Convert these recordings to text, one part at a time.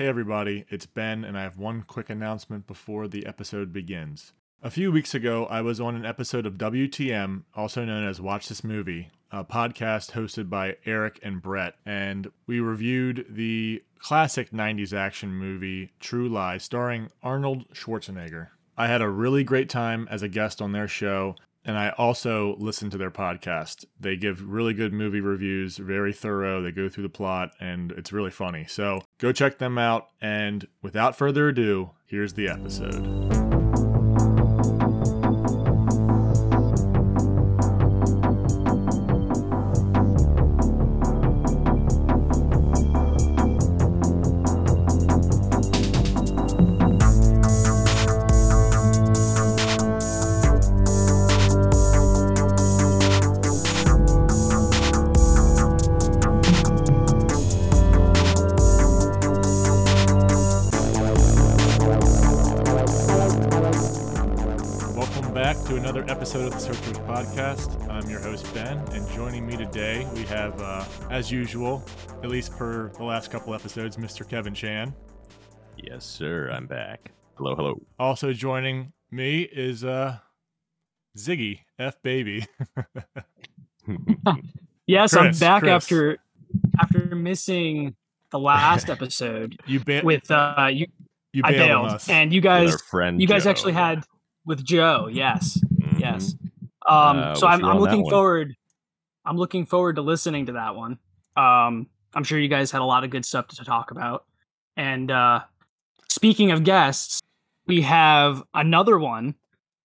Hey everybody, it's Ben, and I have one quick announcement before the episode begins. A few weeks ago, I was on an episode of WTM, also known as Watch This Movie, a podcast hosted by Eric and Brett, and we reviewed the classic 90s action movie True Lies, starring Arnold Schwarzenegger. I had a really great time as a guest on their show, and I also listen to their podcast. They give really good movie reviews, very thorough. They go through the plot, and it's really funny. So go check them out. And without further ado, here's the episode. As usual, at least per the last couple episodes, Mr. Kevin Chan. Yes, sir. I'm back. Hello, hello. Also joining me is uh, Ziggy, F Baby. Yes, Chris, I'm back Chris. after after missing the last episode You, ba- with uh you you I bailed on bailed us. and you guys friend you guys Joe. actually had with Joe. Yes. Mhm. Yes. Um Uh, so I'm I'm looking forward I'm looking forward to listening to that one. Um I'm sure you guys had a lot of good stuff to talk about. And uh speaking of guests, we have another one,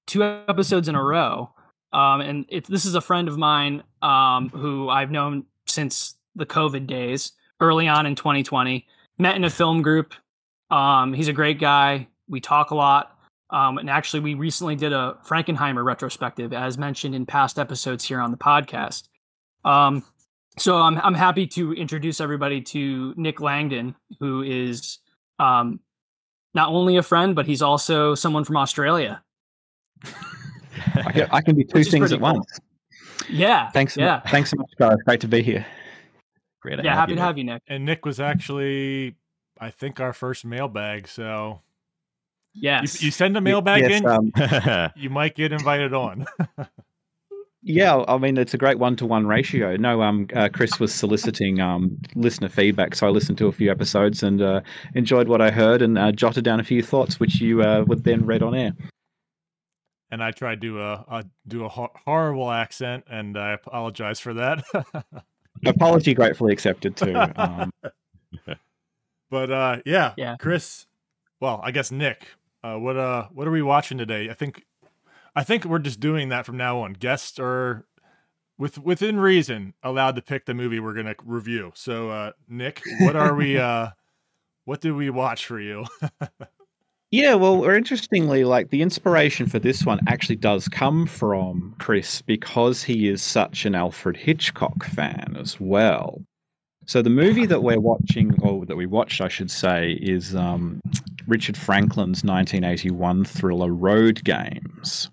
two episodes in a row. Um and it, this is a friend of mine um who I've known since the COVID days, early on in 2020. Met in a film group. Um he's a great guy. We talk a lot. Um, and actually, we recently did a Frankenheimer retrospective, as mentioned in past episodes here on the podcast. So I'm I'm happy to introduce everybody to Nick Langdon, who is um, not only a friend, but he's also someone from Australia. I can, I can be two things at cool. once. Yeah, Thanks, Yeah. much, thanks so much, guys. Great to be here. Great. yeah, happy to have you, Nick. and Nick was actually, I think, our first mailbag. So you, Yes, you send a mailbag yes, in, um, you. you might get invited on. yeah. I mean, it's a great one-to-one ratio. No, um, uh, Chris was soliciting um listener feedback, so I listened to a few episodes and uh, enjoyed what I heard and uh, jotted down a few thoughts, which you uh, would then read on air. and I tried to uh, uh, do a ho- horrible accent, and I apologize for that. Apology gratefully accepted too. Um, but uh, yeah, Yeah. Chris. Well, I guess Nick. Uh, what uh, what are we watching today? I think, I think we're just doing that from now on. Guests are, with within reason, allowed to pick the movie we're gonna review. So, uh, Nick, what are we? uh, what did we watch for you? Yeah, well, or interestingly, like the inspiration for this one actually does come from Chris because he is such an Alfred Hitchcock fan as well. So the movie that we're watching, or that we watched, I should say, is um, Richard Franklin's 1981 thriller Road Games.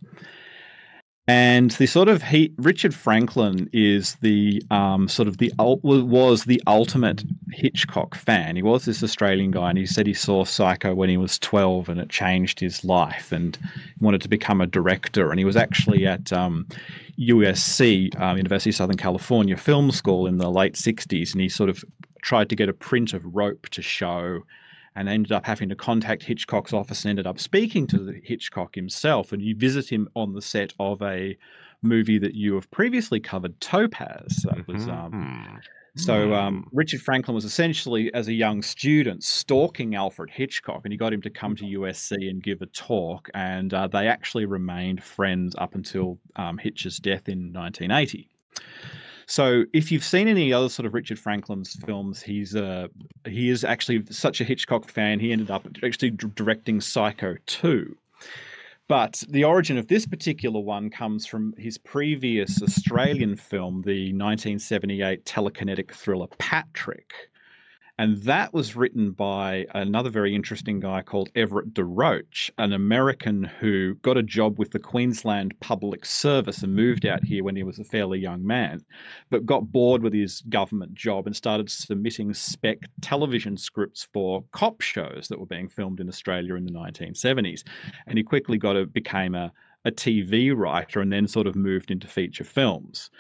And the sort of he Richard Franklin is the um, sort of the was the ultimate Hitchcock fan. He was this Australian guy, and he said he saw Psycho when he was twelve, and it changed his life, and he wanted to become a director. And he was actually at um, USC, um, University of Southern California Film School, in the late '60s, and he sort of tried to get a print of Rope to show and ended up having to contact Hitchcock's office and ended up speaking to Hitchcock himself. And you visit him on the set of a movie that you have previously covered, Topaz. That was um, Mhm. so um, Mm. Richard Franklin was essentially, as a young student, stalking Alfred Hitchcock, and he got him to come to USC and give a talk. And uh, they actually remained friends up until um, Hitch's death in 1980. So, if you've seen any other sort of Richard Franklin's films, he's uh, he is actually such a Hitchcock fan. He ended up actually directing Psycho 2. But the origin of this particular one comes from his previous Australian film, the 1978 telekinetic thriller Patrick. And that was written by another very interesting guy called Everett de Roche, an American who got a job with the Queensland Public Service and moved out here when he was a fairly young man, but got bored with his government job and started submitting spec television scripts for cop shows that were being filmed in Australia in the 1970s. And he quickly got a became a, a TV writer and then sort of moved into feature films.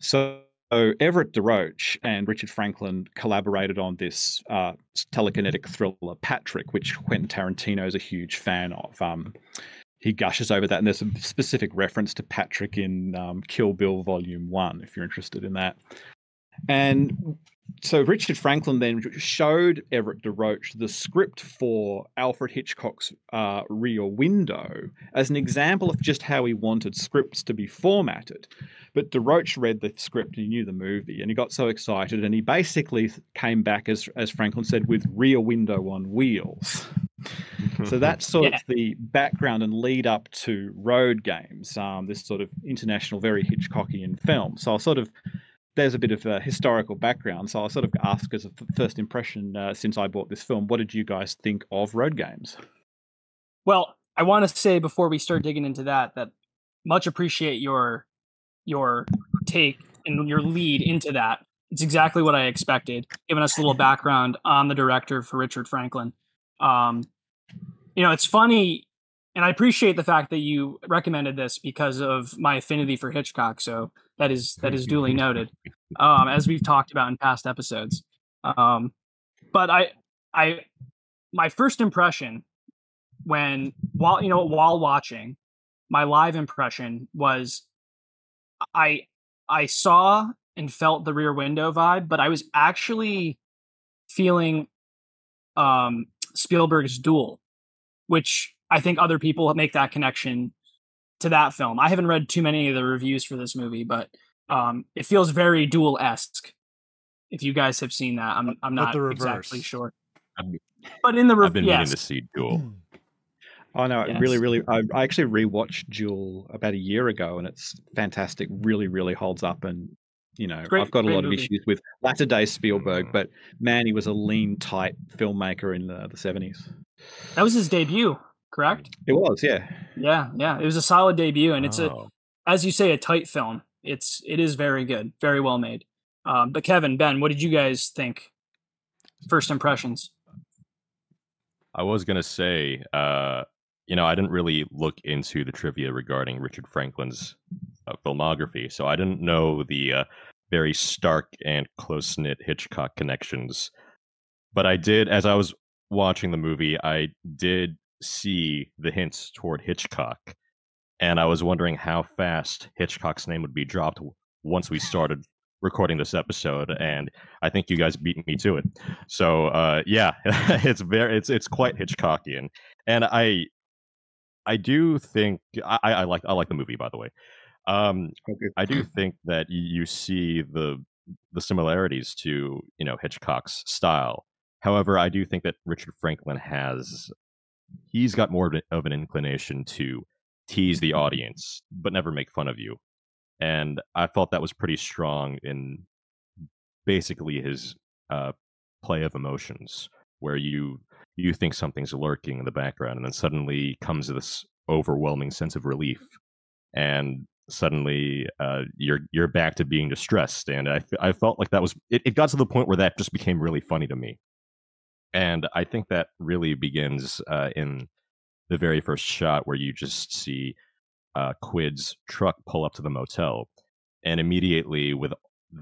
So so Everett de Roche and Richard Franklin collaborated on this uh, telekinetic thriller, Patrick, which Quentin Tarantino is a huge fan of. Um, he gushes over that, and there's a specific reference to Patrick in um, Kill Bill Volume One, if you're interested in that. And so Richard Franklin then showed Everett de Roche the script for Alfred Hitchcock's uh, Rear Window as an example of just how he wanted scripts to be formatted. But de Roche read the script and he knew the movie and he got so excited and he basically came back, as, as Franklin said, with Rear Window on wheels. so that's sort yeah. of the background and lead up to Road Games, um, this sort of international, very Hitchcockian film. So I'll sort of there's a bit of a historical background. So I'll sort of ask as a first impression uh, since I bought this film, what did you guys think of Road Games? Well, I want to say before we start digging into that that much appreciate your your take and your lead into that. It's exactly what I expected, giving us a little background on the director for Richard Franklin. Um, you know, it's funny, and I appreciate the fact that you recommended this because of my affinity for Hitchcock. So that is that is duly noted, um, as we've talked about in past episodes. Um, but I, I, my first impression when while you know while watching, my live impression was, I I saw and felt the Rear Window vibe, but I was actually feeling um, Spielberg's Duel, which I think other people make that connection to that film. I haven't read too many of the reviews for this movie, but um, it feels very duel esque. If you guys have seen that, I'm I'm not exactly sure. but in the re- I've been yes. meaning to see Duel. Oh no, yes. really, really. I, I actually rewatched Duel about a year ago, and it's fantastic. Really, really holds up. And you know, great, I've got a lot movie. of issues with latter day Spielberg, but man, he was a lean, tight filmmaker in the, the 70s. That was his debut correct? It was, yeah. Yeah, yeah. It was a solid debut, and it's oh. a, as you say, a tight film. It's it is very good, very well made. Um, but Kevin, Ben, what did you guys think? First impressions. I was gonna say, uh, you know, I didn't really look into the trivia regarding Richard Franklin's uh, filmography, so I didn't know the uh, very stark and close knit Hitchcock connections. But I did, as I was watching the movie, I did see the hints toward Hitchcock, and I was wondering how fast Hitchcock's name would be dropped once we started recording this episode, and I think you guys beat me to it. So uh, yeah, it's very it's it's quite Hitchcockian, and I I do think I, I like I like the movie by the way. Um, okay. I do think that you see the the similarities to you know Hitchcock's style. However, I do think that Richard Franklin has he's got more of an inclination to tease the audience but never make fun of you. And i felt that was pretty strong in basically his uh, play of emotions where you you think something's lurking in the background and then suddenly comes this overwhelming sense of relief and suddenly uh, you're you're back to being distressed. And I, I felt like that was it, it got to the point where that just became really funny to me and I think that really begins uh, in the very first shot where you just see uh, Quid's truck pull up to the motel. And immediately, with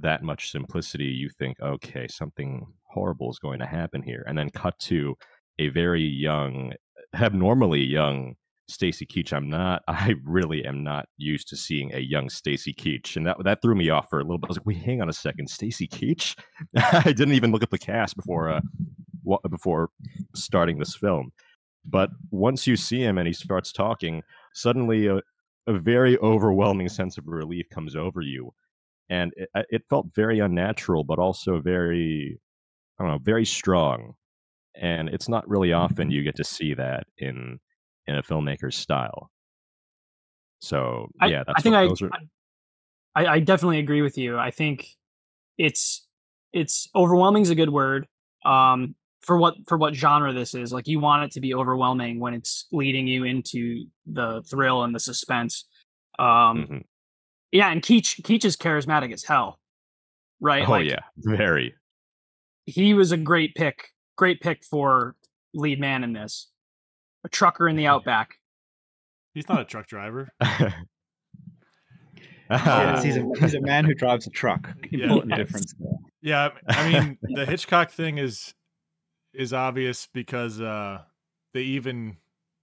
that much simplicity, you think, okay, something horrible is going to happen here. And then cut to a very young, abnormally young Stacy Keach. I'm not, I really am not used to seeing a young Stacy Keach. And that, that threw me off for a little bit. I was like, wait, hang on a second. Stacy Keach? I didn't even look at the cast before uh, before starting this film. But once you see him and he starts talking, suddenly a, a very overwhelming sense of relief comes over you. And it, it felt very unnatural, but also very, I don't know, very strong. And it's not really often you get to see that in in a filmmaker's style. So yeah, I, I think I, are... I, I definitely agree with you. I think it's it's overwhelming is a good word Um, for what for what genre this is, like you want it to be overwhelming when it's leading you into the thrill and the suspense. Um, Mhm. yeah, and Keach Keach is charismatic as hell, right? Oh like, yeah, very. he was a great pick, great pick for lead man in this. A trucker in the outback. He's not a truck driver. Yes, he's, a, Oh. he's a man who drives a truck. Important Yes. difference there. Yeah, I mean the Hitchcock thing is is obvious because uh they even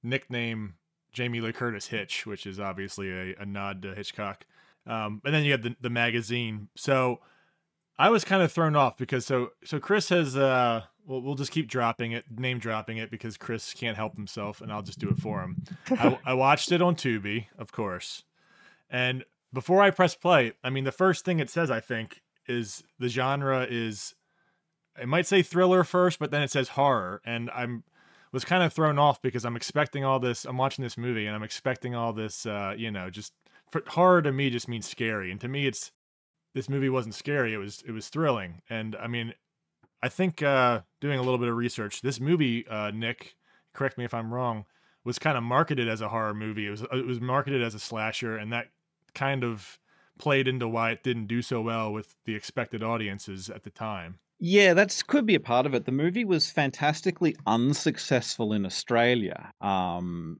nickname Jamie Lee Curtis Hitch, which is obviously a, a nod to Hitchcock. Um, and then you have the, the magazine. So I was kind of thrown off because so so Chris has uh well we'll just keep dropping it, name dropping it because Chris can't help himself, and I'll just do it for him. I, I watched it on Tubi, of course, and before I press play, I mean the first thing it says I think is the genre is it might say thriller first, but then it says horror, and I'm was kind of thrown off because I'm expecting all this. I'm watching this movie and I'm expecting all this. Uh, you know, just for, horror to me just means scary, and to me it's this movie wasn't scary. It was it was thrilling, and I mean, I think uh, doing a little bit of research, this movie, uh, Nick, correct me if I'm wrong, was kind of marketed as a horror movie. It was it was marketed as a slasher, and that kind of played into why it didn't do so well with the expected audiences at the time. Yeah, that could be a part of it. The movie was fantastically unsuccessful in Australia. Um,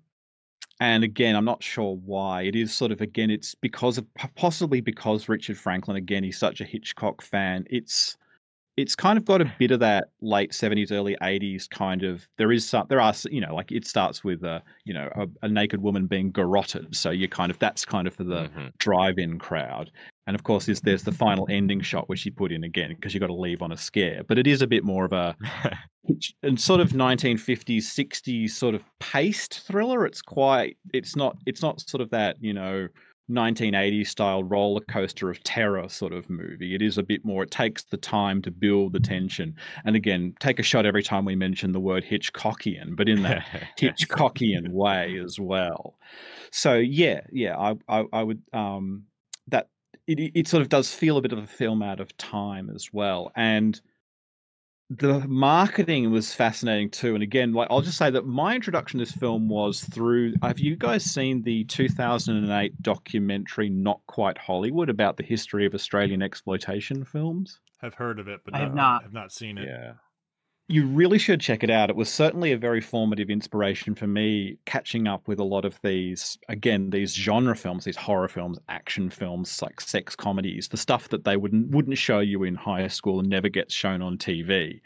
and again, I'm not sure why. It is sort of again, it's because of possibly because Richard Franklin again, he's such a Hitchcock fan. It's it's kind of got a bit of that late 70s early 80s kind of there is some there are you know like it starts with a you know a, a naked woman being garroted so you kind of that's kind of for the Mhm. drive-in crowd and of course there's, there's the final ending shot which he put in again because you've got to leave on a scare. But it is a bit more of a sort of 1950s 60s sort of paced thriller. It's quite it's not it's not sort of that you know 1980s style roller coaster of terror sort of movie. It is a bit more it takes the time to build the tension. And again take a shot every time we mention the word hitchcockian but in that Hitchcockian way as well. So yeah, yeah, I I, I would um that it it- it sort of does feel a bit of a film out of time as well, and the marketing was fascinating too. And again, like I'll just say that my introduction to this film was through. Have you guys seen the 2008 documentary "Not Quite Hollywood" about the history of Australian exploitation films? Have heard of it, but I have no- not. have not seen it. yeah. You really should check it out. It was certainly a very formative inspiration for me catching up with a lot of these, again, these genre films, these horror films, action films, like sex comedies, the stuff that they wouldn't wouldn't show you in high school and never gets shown on TV.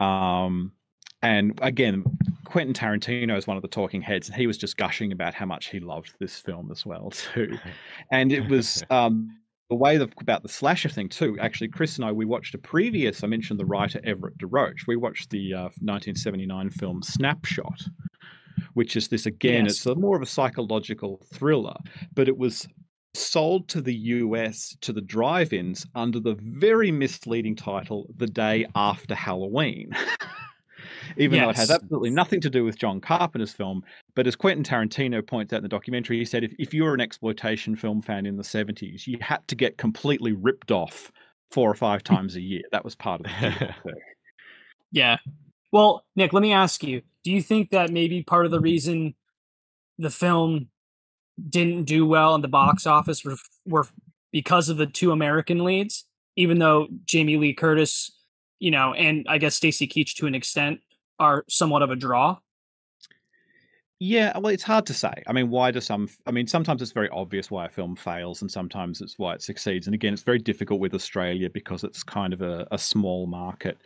Um, and again, Quentin Tarantino is one of the talking heads, and he was just gushing about how much he loved this film as well too. And it was um, the way the, about the slasher thing too. Actually, Chris and I we watched a previous. I mentioned the writer Everett DeRoche. We watched the uh, 1979 film Snapshot, which is this again. Yes. It's a more of a psychological thriller, but it was sold to the US to the drive-ins under the very misleading title "The Day After Halloween." Even though it has absolutely nothing to do with John Carpenter's film, but as Quentin Tarantino points out in the documentary, he said if, if you were an exploitation film fan in the 70s, you had to get completely ripped off four or five times a year. That was part of the. Yeah. Well, Nick, let me ask you: Do you think that maybe part of the reason the film didn't do well in the box office were, were because of the two American leads? Even though Jamie Lee Curtis, you know, and I guess Stacy Keach to an extent are somewhat of a draw. Yeah, well, it's hard to say. I mean, why do some? I mean, sometimes it's very obvious why a film fails, and sometimes it's why it succeeds. And again, it's very difficult with Australia because it's kind of a, a small market.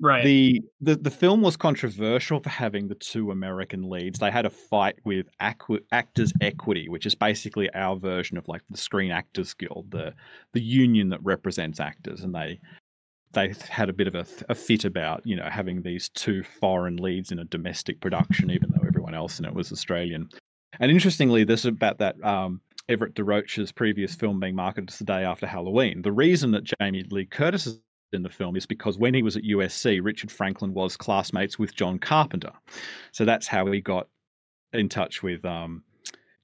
Right. The, the the film was controversial for having the two American leads. They had a fight with Acqui- Actors Equity, which is basically our version of like the Screen Actors Guild, the the union that represents actors, and they they had a bit of a, a fit about you know having these two foreign leads in a domestic production, even though everyone else in it was Australian. And interestingly, this is about that um, Everett DeRoche's previous film being marketed as the day after Halloween. The reason that Jamie Lee Curtis is in the film is because when he was at USC, Richard Franklin was classmates with John Carpenter. So that's how he got in touch with um,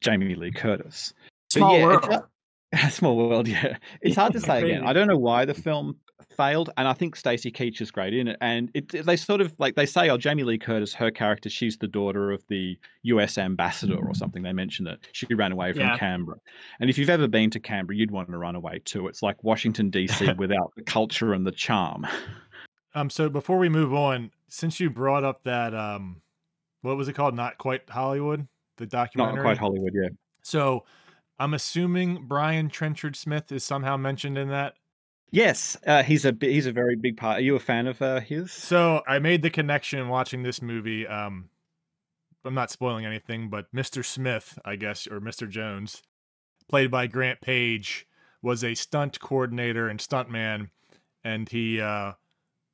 Jamie Lee Curtis. But Small yeah, world. small world, yeah. It's hard to say again. I don't know why the film failed, and I think Stacy Keach is great in it. And it, they sort of like they say, "Oh, Jamie Lee Curtis, her character, she's the daughter of the U.S. ambassador or something." They mention that she ran away from Yeah. Canberra. And if you've ever been to Canberra, you'd want to run away too. It's like Washington D.C. without the culture and the charm. Um, so before we move on, since you brought up that um, what was it called? Not quite Hollywood, the documentary. Not quite Hollywood, yeah. So I'm assuming Brian Trenchard Smith is somehow mentioned in that. Yes, uh, he's a he's a very big part. Are you a fan of uh, his? So I made the connection watching this movie. Um, I'm not spoiling anything, but Mr. Smith, I guess, or Mr. Jones, played by Grant Page, was a stunt coordinator and stuntman, and he. Uh,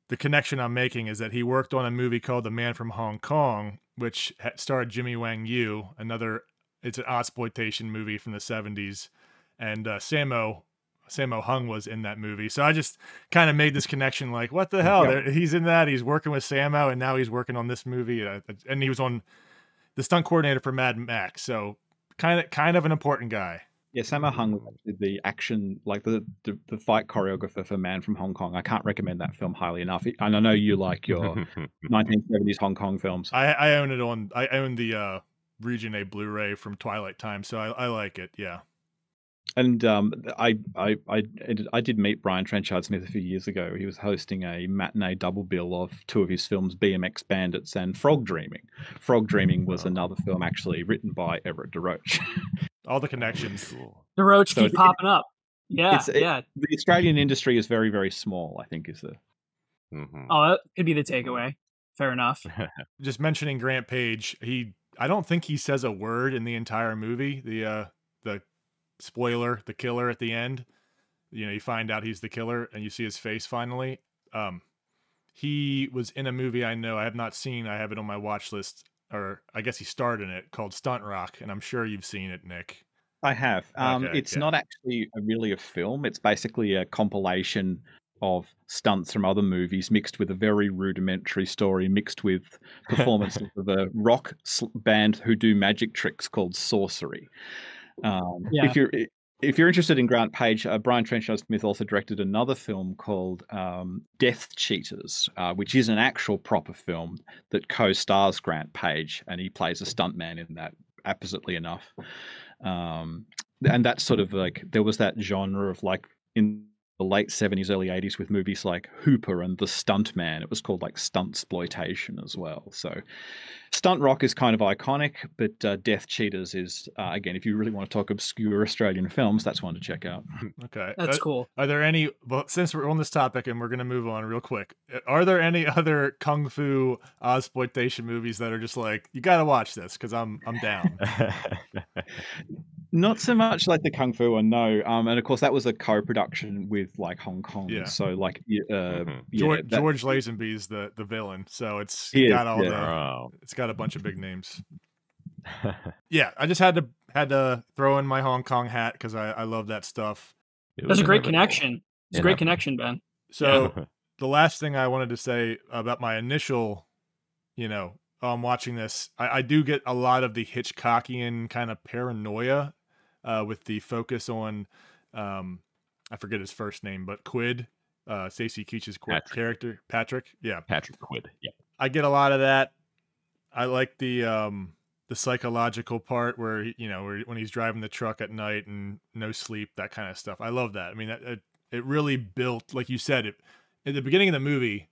the connection I'm making is that he worked on a movie called The Man from Hong Kong, which starred Jimmy Wang Yu, another. It's an exploitation movie from the 70s, and uh, Sammo Sammo Hung was in that movie. So I just kind of made this connection, like, what the hell? Yep. He's in that. He's working with Sammo, and now he's working on this movie. Uh, and he was on the stunt coordinator for Mad Max. So kind of kind of an important guy. Yeah, Sammo Hung was the action, like the, the the fight choreographer for Man from Hong Kong. I can't recommend that film highly enough. And I know you like your 1970s Hong Kong films. I, I own it on. I own the uh, Region A Blu-ray from Twilight Time, so I, I like it. Yeah. And um, I, I I I did meet Brian Trenchard Smith a few years ago. He was hosting a matinee double bill of two of his films, BMX Bandits and Frog Dreaming. Frog Dreaming was another film actually written by Everett DeRoche. All the connections. Cool. DeRoche So keep it- popping up. Yeah, It's- it- yeah. the Australian industry is very very small. I think is the Mhm. Oh, that could be the takeaway. Fair enough. Just mentioning Grant Page, he I don't think he says a word in the entire movie. The uh the spoiler, the killer at the end. You know, you find out he's the killer and you see his face finally. Um he was in a movie I know I have not seen. I have it on my watch list or I guess he starred in it called Stunt Rock and I'm sure you've seen it, Nick. I have. Um, Okay, it's yeah. not actually a, really a film. It's basically a compilation of stunts from other movies mixed with a very rudimentary story, mixed with performances of a rock band who do magic tricks called Sorcery. Um, Yeah. If you're if you're interested in Grant Page, uh, Brian Trenchard Smith also directed another film called um, Death Cheaters, uh, which is an actual proper film that co-stars Grant Page, and he plays a stuntman in that. Appositely enough, um, and that's sort of like there was that genre of like in the late 70s early 80s with movies like hooper and the stuntman it was called like stunt exploitation as well so stunt rock is kind of iconic but uh, death cheaters is uh, again if you really want to talk obscure australian films that's one to check out Okay. That's Uh, cool. Are there any? Well, since we're on this topic and we're gonna move on real quick, uh, are there any other kung fu exploitation movies that are just like you gotta watch this because I'm I'm down. not so much like the kung fu one no um, and of course that was a co-production with like hong kong Yeah. so like y- uh, Mhm. yeah, George, that- George Lazenby's the the villain, so it's He is, got all yeah. the oh. it's got a bunch of big names. Yeah, I just had to had to throw in my Hong Kong hat because I I love that stuff. It That's a great inevitable. connection. It's a great connection, Ben. So the last thing I wanted to say about my initial, you know, um, watching this, I, I do get a lot of the Hitchcockian kind of paranoia uh, with the focus on, um, I forget his first name, but Quid, uh, Stacy Keach's Patrick. character, Patrick. Yeah, Patrick Quid. Yeah. I get a lot of that. I like the um, the psychological part where he, you know where, when he's driving the truck at night and no sleep, that kind of stuff. I love that. I mean, that, it it really built, like you said, it at the beginning of the movie.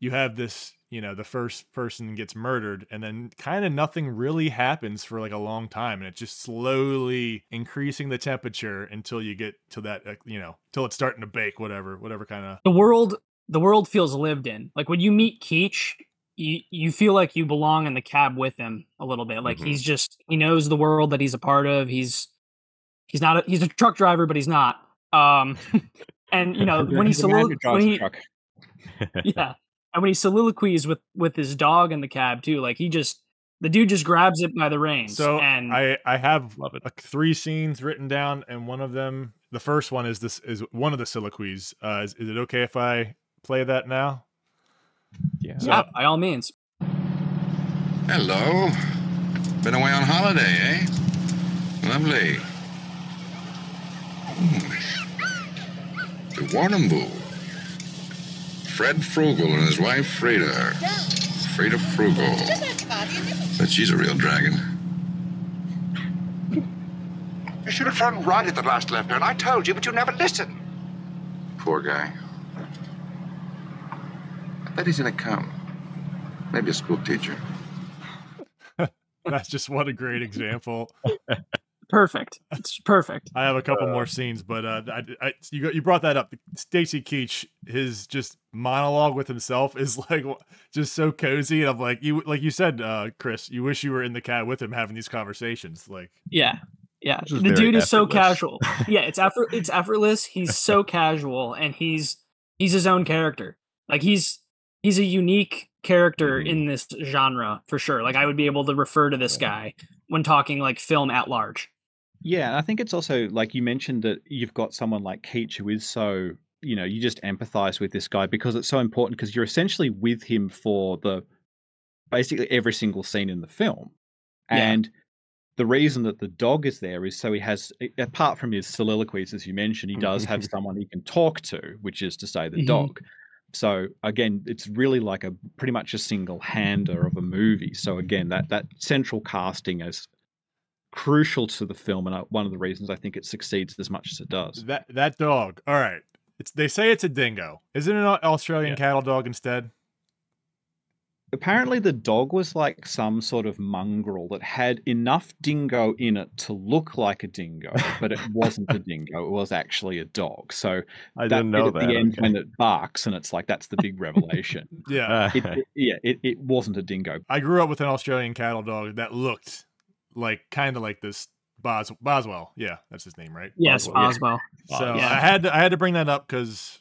You have this, you know, the first person gets murdered, and then kind of nothing really happens for like a long time, and it's just slowly increasing the temperature until you get to that, uh, you know, till it's starting to bake, whatever, whatever kind of. The world the world feels lived in. Like when you meet Keach, you you feel like you belong in the cab with him a little bit. Like Mhm. he's just he knows the world that he's a part of. He's he's not a, he's a truck driver, but he's not. Um and you know when he He's a man who solilo- drives when he truck. yeah. And when he soliloquies with with his dog in the cab too, like he just the dude just grabs it by the reins. So and I I have Love it. like three scenes written down, and one of them, the first one is this is one of the soliloquies. Uh, is, is it okay if I play that now? Yeah. yeah, by all means. Hello. Been away on holiday, eh? Lovely. Hmm. To Warrnambool. Fred Frugal and his wife Frida. Frida Frugal. But she's a real dragon. You should have turned right at the last left turn. I told you, but you never listened. Poor guy. I bet he's an accountant. Maybe a school teacher. That's just what a great example. Perfect. It's perfect. I have a couple more scenes, but uh, I, I, you got- you brought that up. Stacy Keach, his just monologue with himself is like just so cozy, and I'm like you, like you said, uh, Chris, you wish you were in the cab with him having these conversations. Like, Yeah. Yeah. The very dude is so casual. Yeah, it's effort it's effortless. He's so casual and he's he's his own character. Like he's he's a unique character Mhm. in this genre for sure. Like I would be able to refer to this guy when talking like film at large. Yeah, I think it's also like you mentioned that you've got someone like Keach who is so, you know, you just empathize with this guy because it's so important because you're essentially with him for the basically every single scene in the film. Yeah. And the reason that the dog is there is so he has apart from his soliloquies as you mentioned, he does have someone he can talk to, which is to say the Mhm. dog. So again, it's really like a pretty much a single hander of a movie. So again, that that central casting is crucial to the film, and one of the reasons I think it succeeds as much as it does. that that dog. All right, it's they say it's a dingo. Isn't it an Australian Yeah. cattle dog instead? Apparently, the dog was like some sort of mongrel that had enough dingo in it to look like a dingo, but it wasn't a dingo. It was actually a dog. So I that didn't bit know at that. the end okay. when it barks, and it's like that's the big revelation. Yeah, uh, it, it- yeah, it, it wasn't a dingo. I grew up with an Australian cattle dog that looked like kind of like this Bos- Boswell. Yeah, that's his name, right? Yes, Boswell, yeah. So Yeah. I had to, I had to bring that up because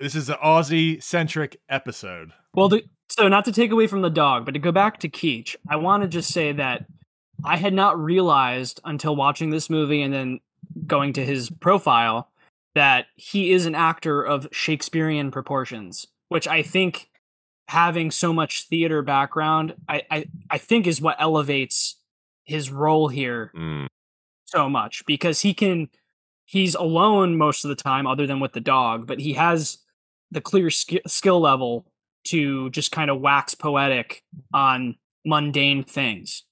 this is an Aussie centric episode. Well, the, so not to take away from the dog, but to go back to Keach, I want to just say that I had not realized until watching this movie and then going to his profile that he is an actor of Shakespearean proportions, which I think having so much theater background, I, I, I think is what elevates his role here Mm, so much because he can he's alone most of the time other than with the dog but he has the clear sk- skill level to just kind of wax poetic on mundane things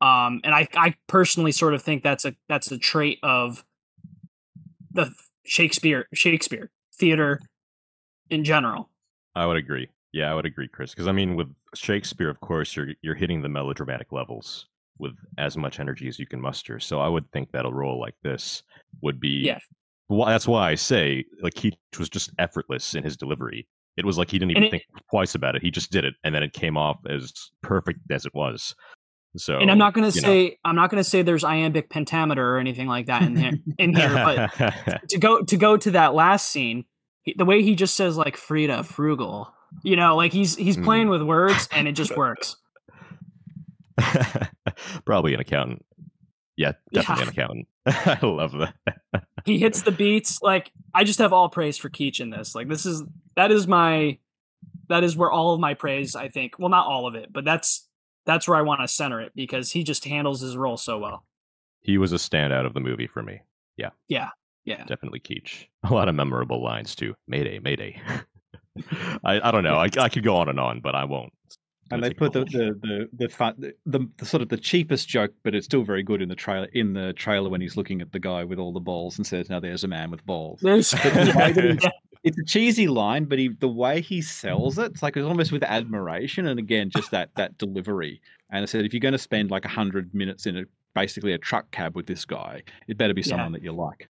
um and i i personally sort of think that's a that's a trait of the shakespeare shakespeare theater in general I would agree. Yeah, I would agree, Chris. Because I mean, with Shakespeare, of course, you're you're hitting the melodramatic levels with as much energy as you can muster. So I would think that a role like this would be. Yeah. Why, that's why I say like he was just effortless in his delivery. It was like he didn't even it- think twice about it. He just did it, and then it came off as perfect as it was. So, and i'm not going to you know. say i'm not to say there's iambic pentameter or anything like that in here in here but to go to go to that last scene he- the way he just says like frida frugal you know like he's he's Mm. playing with words and it just works Probably an accountant. Yeah, definitely Yeah. an accountant. I love that. he hits the beats like i just have all praise for keach in this like this is that is my that is where all of my praise i think well not all of it but that's that's where i want to center it because he just handles his role so well He was a standout of the movie for me. yeah Yeah. Yeah. Definitely Keach. A lot of memorable lines too. Mayday, Mayday. I, I don't know. I, I could go on and on, but I won't. It's And they put the the the the, fun, the, the the sort of the cheapest joke, but it's still very good in the trailer. In the trailer, when he's looking at the guy with all the balls and says, "Now there's a man with balls." there's But the way that he- Yeah. it's a cheesy line, but he the way he sells it, it's like it's almost with admiration, and again, just that that delivery. And I said, if you're going to spend like hundred minutes in a basically a truck cab with this guy, it better be Yeah. someone that you like.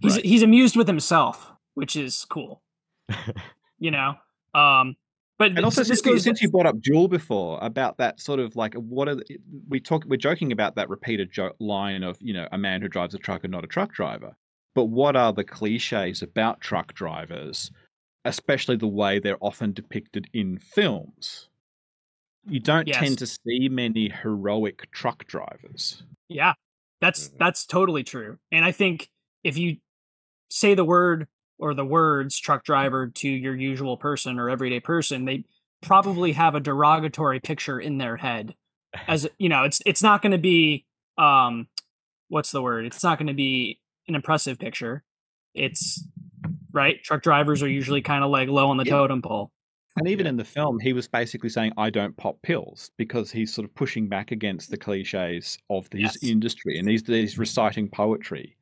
he's Right. he's amused with himself which is cool you know um but And also, since, you, goes since you brought up Duel before about that sort of like what are the, we talk we're joking about that repeated jo- line of you know a man who drives a truck and not a truck driver, but what are the cliches about truck drivers, especially the way they're often depicted in films? You don't Yes. tend to see many heroic truck drivers. Yeah, that's Mhm. that's totally true. And I think if you say the word or the words truck driver to your usual person or everyday person, they probably have a derogatory picture in their head. As you know, it's it's not going to be um what's the word? It's not going to be an impressive picture. It's right? Truck drivers are usually kind of like low on the Yeah. totem pole. And even in the film, he was basically saying, I don't pop pills because he's sort of pushing back against the cliches of his Yes. industry and he's, he's reciting poetry.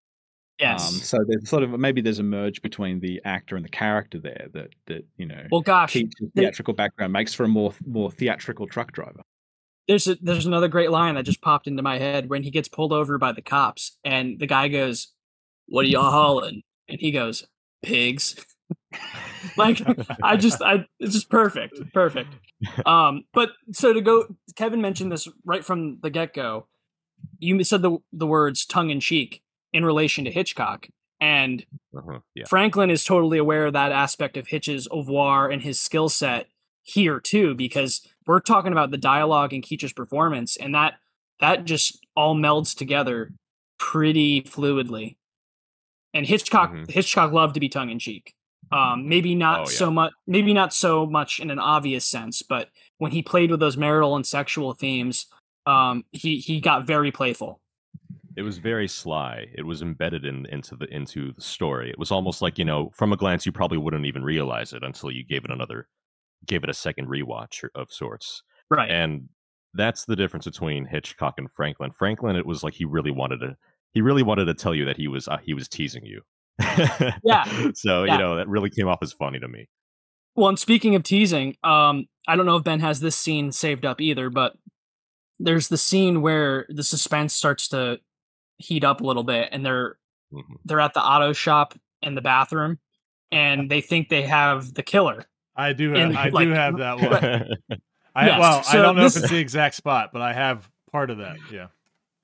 Yes. Um, so there's sort of maybe there's a merge between the actor and the character there that, that you know, well, gosh, they- theatrical background makes for a more more theatrical truck driver. there's a, there's another great line that just popped into my head when he gets pulled over by the cops and the guy goes, "What are y'all hauling?" And he goes, "Pigs." like I just I it's just perfect, perfect. Um, but so to go, Kevin mentioned this right from the get go. You said the the words tongue in cheek in relation to Hitchcock, and Uh-huh, Yeah. Franklin is totally aware of that aspect of Hitch's oeuvre and his skill set here too, because we're talking about the dialogue and Keach's performance, and that that just all melds together pretty fluidly. And Hitchcock Mhm. Hitchcock loved to be tongue in cheek. Um, maybe not Oh, yeah. so much, maybe not so much in an obvious sense, but when he played with those marital and sexual themes, um, he he got very playful. It was very sly. It was embedded in into the into the story. It was almost like you know, from a glance, you probably wouldn't even realize it until you gave it another, gave it a second rewatch of sorts. Right. And that's the difference between Hitchcock and Franklin. Franklin, it was like he really wanted to, he really wanted to tell you that he was uh, he was teasing you. Yeah. So Yeah. you know that really came off as funny to me. Well, and speaking of teasing, um, I don't know if Ben has this scene saved up either, but there's the scene where the suspense starts to heat up a little bit, and they're Mhm. they're at the auto shop in the bathroom, and they think they have the killer. I do. And, Have, I like, do have that one. I, Yes, well, I don't know this- if it's the exact spot, but I have part of that. Yeah.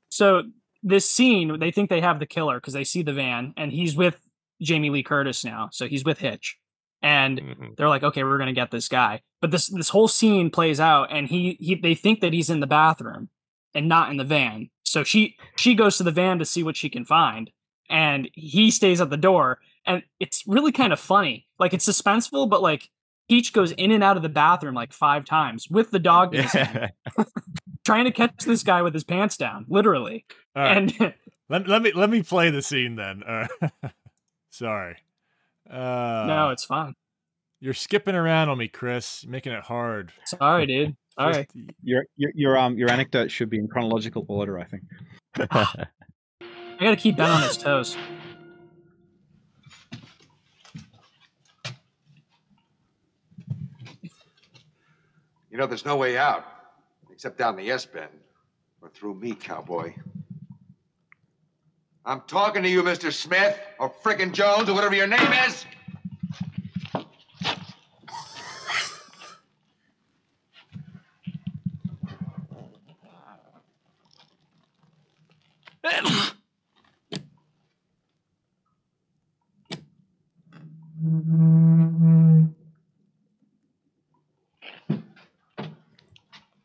So this scene, they think they have the killer because they see the van, and he's with Jamie Lee Curtis now, so he's with Hitch, and Mhm. they're like, okay, we're gonna get this guy. But this this whole scene plays out, and he he they think that he's in the bathroom and not in the van. So she she goes to the van to see what she can find, and he stays at the door. And it's really kind of funny. Like it's suspenseful, but like Keach goes in and out of the bathroom like five times with the dog hand, trying to catch this guy with his pants down, literally. All right. And let, let me let me play the scene then. Uh, sorry. Uh, no, it's fine. you're skipping around on me, Chris. You're making it hard. Sorry, dude. All right. Your, your your um your anecdote should be in chronological order, I think. I gotta keep Ben on his toes. You know, there's no way out except down the S bend or through me, cowboy. I'm talking to you, Mr. Smith, or frickin' Jones, or whatever your name is.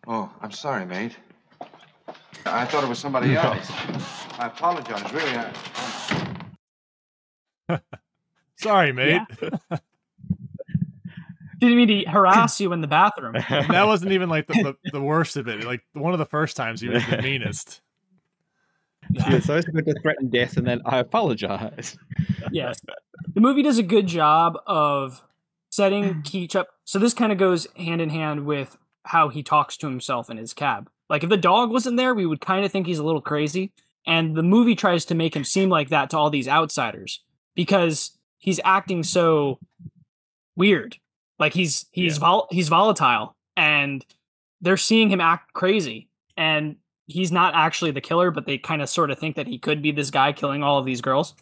Oh, I'm sorry, mate. I thought it was somebody else. I apologize, really. I... Sorry, mate. Didn't mean to harass you in the bathroom. That wasn't even like the, the, the worst of it. Like one of the first times he was the meanest. Yeah, so it's going to threaten death, and then I apologize. yes. The movie does a good job of setting Keach up. So this kind of goes hand in hand with how he talks to himself in his cab. Like if the dog wasn't there, we would kind of think he's a little crazy. And the movie tries to make him seem like that to all these outsiders because he's acting so weird. Like he's he's vol- he's volatile and they're seeing him act crazy and he's not actually the killer but they kind of sort of think that he could be this guy killing all of these girls.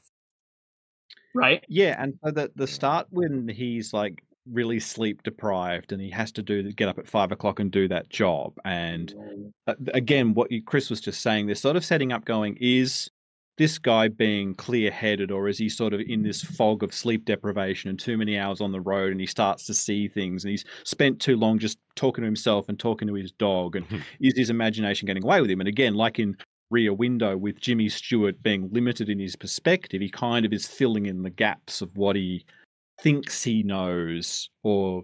Right? Yeah, and so the the start when he's like really sleep deprived and he has to do get up at five o'clock and do that job. And uh, again, what you, Chris was just saying, they're sort of setting up going is this guy being clear headed or is he sort of in this fog of sleep deprivation and too many hours on the road and he starts to see things and he's spent too long just talking to himself and talking to his dog and hmm. is his imagination getting away with him? And again, like in Rear Window with Jimmy Stewart being limited in his perspective, he kind of is filling in the gaps of what he thinks he knows or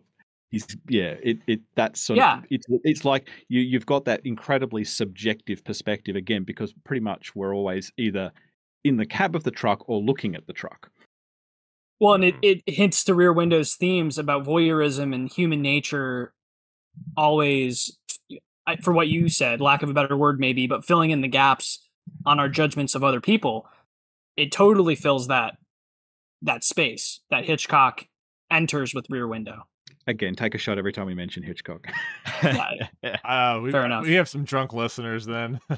he's yeah it, it that's sort Yeah. of it's it's like you you've got that incredibly subjective perspective again because pretty much we're always either in the cab of the truck or looking at the truck Well, and it, mm-hmm. it hints to Rear Window's themes about voyeurism and human nature always, for what you said, lack of a better word maybe, but filling in the gaps on our judgments of other people. It totally fills that that space that Hitchcock enters with Rear Window. Again, take a shot every time we mention Hitchcock. Uh, we, Fair enough. We have some drunk listeners then.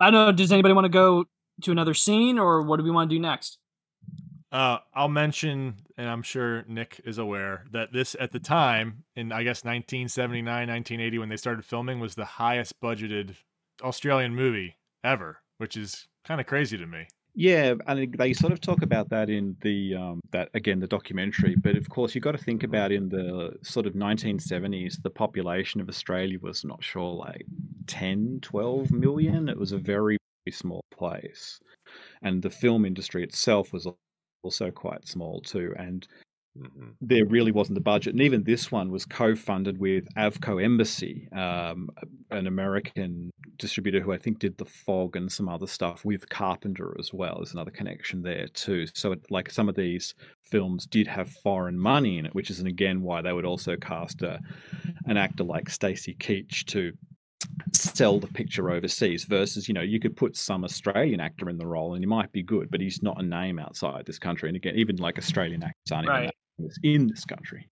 I don't know. Does anybody want to go to another scene, or what do we want to do next? Uh, I'll mention, and I'm sure Nick is aware that this at the time in I guess 1979, 1980, when they started filming, was the highest budgeted Australian movie ever, which is kind of crazy to me. Yeah, and they sort of talk about that in the um, that again the documentary. But of course, you've got to think about in the sort of 1970s, the population of Australia was not sure like 10, 12 million. It was a very, very small place, and the film industry itself was also quite small too. And Mhm. there really wasn't the budget. And even this one was co-funded with Avco Embassy, um, an American distributor who I think did The Fog and some other stuff with Carpenter as well. There's another connection there too. So it, like some of these films did have foreign money in it, which is again why they would also cast a, an actor like Stacy Keach to sell the picture overseas versus you know you could put some australian actor in the role and he might be good but he's not a name outside this country and again even like australian actors aren't even Right. that in this country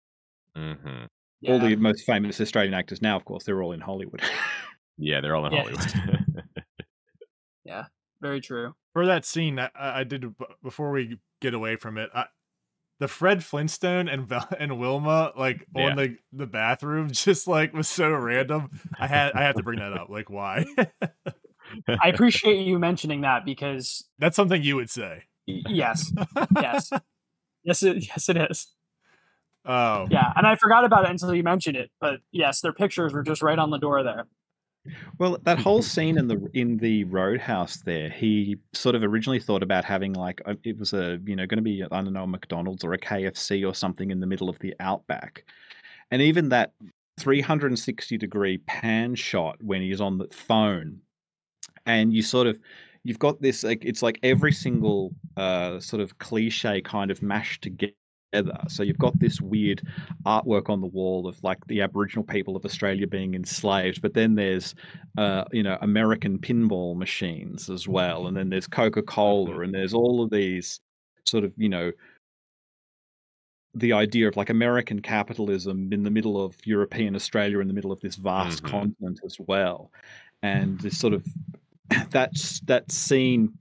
Mhm. all the most famous australian actors now of course they're all in hollywood Yeah, they're all in Yeah. Hollywood. Yeah very true. For that scene, I, I did b- before we get away from it. I, the Fred Flintstone and Val- and Wilma like Yeah. on the the bathroom just like was so random. I had I had to bring that up. Like why? I appreciate you mentioning that because That's something you would say. yes, yes, yes, it, yes, it is. Oh, Yeah, and I forgot about it until you mentioned it. But yes, their pictures were just right on the door there. Well, that whole scene in the in the roadhouse there, he sort of originally thought about having like a, it was a you know going to be I don't know a McDonald's or a KFC or something in the middle of the outback, and even that 360 degree pan shot when he's on the phone, and you sort of you've got this like it's like every single uh, sort of cliche kind of mashed together. So you've got this weird artwork on the wall of like the Aboriginal people of Australia being enslaved, but then there's uh, you know American pinball machines as well, and then there's Coca Cola, and there's all of these sort of you know the idea of like American capitalism in the middle of European Australia in the middle of this vast Mhm. continent as well, and this sort of that's that scene.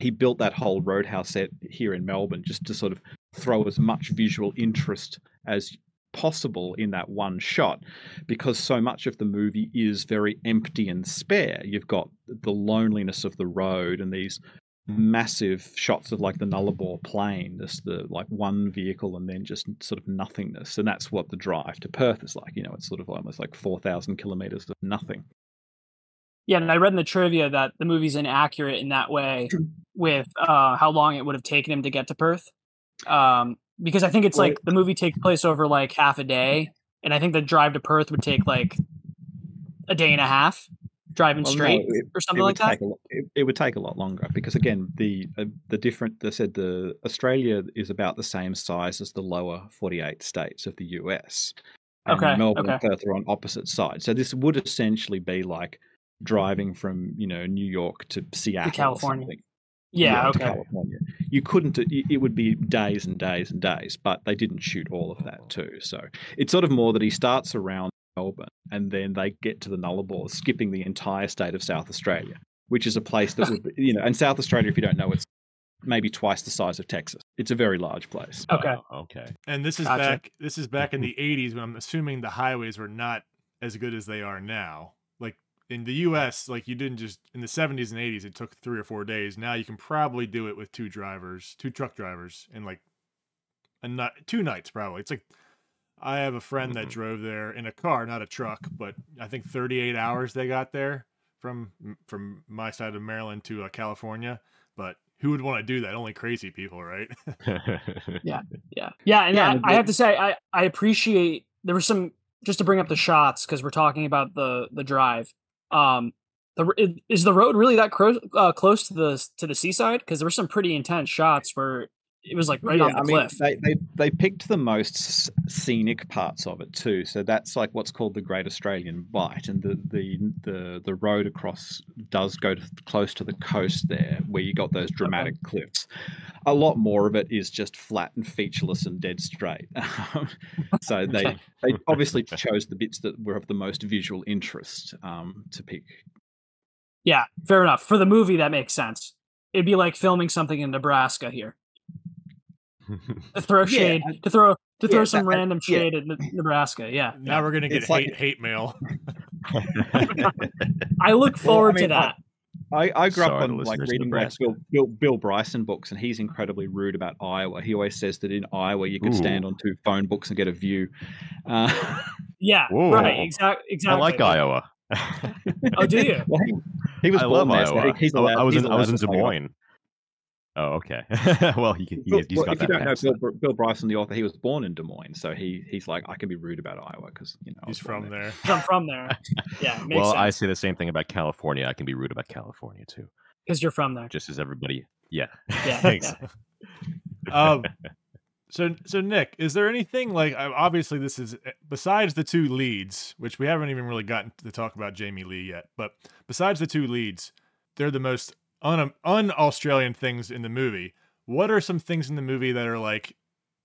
He built that whole roadhouse set here in Melbourne just to sort of throw as much visual interest as possible in that one shot because so much of the movie is very empty and spare. You've got the loneliness of the road and these massive shots of like the Nullarbor plain, just the like one vehicle and then just sort of nothingness. And that's what the drive to Perth is like. You know, it's sort of almost like 4,000 kilometers of nothing. Yeah, and I read in the trivia that the movie's inaccurate in that way with uh, how long it would have taken him to get to Perth. Um, because I think it's like the movie takes place over like half a day, and I think the drive to Perth would take like a day and a half driving Well, no, straight it- or something like that. lot, it, it would take a lot longer because again the uh, the different they said the Australia is about the same size as the lower 48 states of the US. And Okay, Melbourne okay. and Perth are on opposite sides. So this would essentially be like driving from, you know, New York to Seattle or California. Something. Yeah, okay. California. You couldn't. Uh, it it would be days and days and days, but they didn't shoot all of that too. So it's sort of more that he starts around Melbourne and then they get to the Nullarbor, skipping the entire state of South Australia, which is a place that would, be, you know, and South Australia, if you don't know, it's maybe twice the size of Texas. It's a very large place. Okay. Okay. and this is Gotcha. back. This is back in the '80s when I'm assuming the highways were not as good as they are now. Like in the U.S., like you didn't just in the '70s and '80s, it took three or four days. Now you can probably do it with two drivers, two truck drivers, in like a night, two nights probably. It's like I have a friend that Mhm. drove there in a car, not a truck, but I think 38 hours they got there from from my side of Maryland to uh, California. But who would want to do that? Only crazy people, right? Yeah, yeah, and Yeah, I, I have to say, I I appreciate there was some just to bring up the shots because we're talking about the the drive. Um, The is the road really that cro- uh, close to the to the seaside? Because there were some pretty intense shots where it was like right Yeah, on the I mean, they, they they picked the most scenic parts of it too. So that's like what's called the Great Australian Bight, and the the the, the road across does go to, close to the coast there, where you got those dramatic cliffs. A lot more of it is just flat and featureless and dead straight. so they they obviously chose the bits that were of the most visual interest um, to pick. Yeah, fair enough. For the movie, that makes sense. It'd be like filming something in Nebraska here. To throw shade, I- to throw to yeah, throw some that- I- random yeah. shade at Nebraska. Yeah, Now we're gonna get It's hate like- hate mail. I look Well, I forward to mean, I- that. I, I grew Sorry up on like reading like Bill, Bill, Bill Bryson books, and he's incredibly rude about Iowa. He always says that in Iowa you could stand on two phone books and get a view. Uh, Yeah, Whoa. right. Exactly. I like Iowa. Oh, do you? well, he, he was I born love there, so he- he's I- allowed, I was in I was in Des. Moines. Oh, okay. well, he, he, Bill- he's well, got if you don't know. Bill, Bill Bryson, the author, he was born in Des Moines, so he he's like, I can be rude about Iowa because you know He's from there. I'm from there. Yeah, makes well, I say the same thing about California. I can be rude about California too, because you're from there. just as everybody. Yeah. Yeah, Thanks. um, so so Nick, is there anything like obviously this is uh, besides the two leads, which we haven't even really gotten to talk about Jamie Lee yet, but besides the two leads, they're the most un un Australian things in the movie. What are some things in the movie that are like?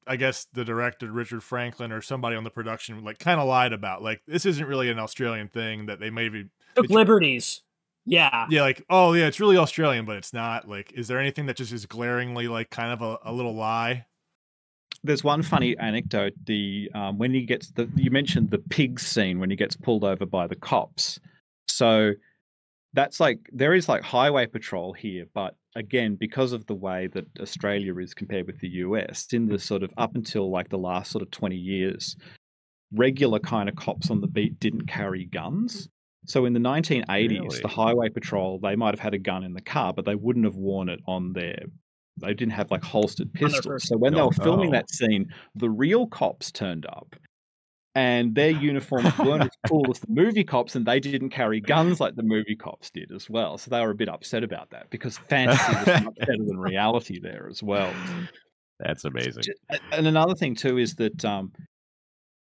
I guess the director Richard Franklin or somebody on the production like kind of lied about. Like this isn't really an Australian thing that they maybe Took liberties. Yeah. yeah like oh yeah it's really Australian but it's not. Like is there anything that just is glaringly like kind of a, a little lie? There's one funny anecdote. The um, when he gets the you mentioned the pig scene when he gets pulled over by the cops. So that's like there is like highway patrol here, but again, because of the way that Australia is compared with the US, in the sort of up until like the last sort of 20 years, regular kind of cops on the beat didn't carry guns. So in the 1980s, Really? the highway patrol, they might have had a gun in the car, but they wouldn't have worn it on their they didn't have like holstered pistols. So when they Oh, were filming no. that scene, the real cops turned up and their uniforms weren't as cool as the movie cops, and they didn't carry guns like the movie cops did as well. So they were a bit upset about that because fantasy was much better than reality there as well. That's amazing. And another thing too is that um,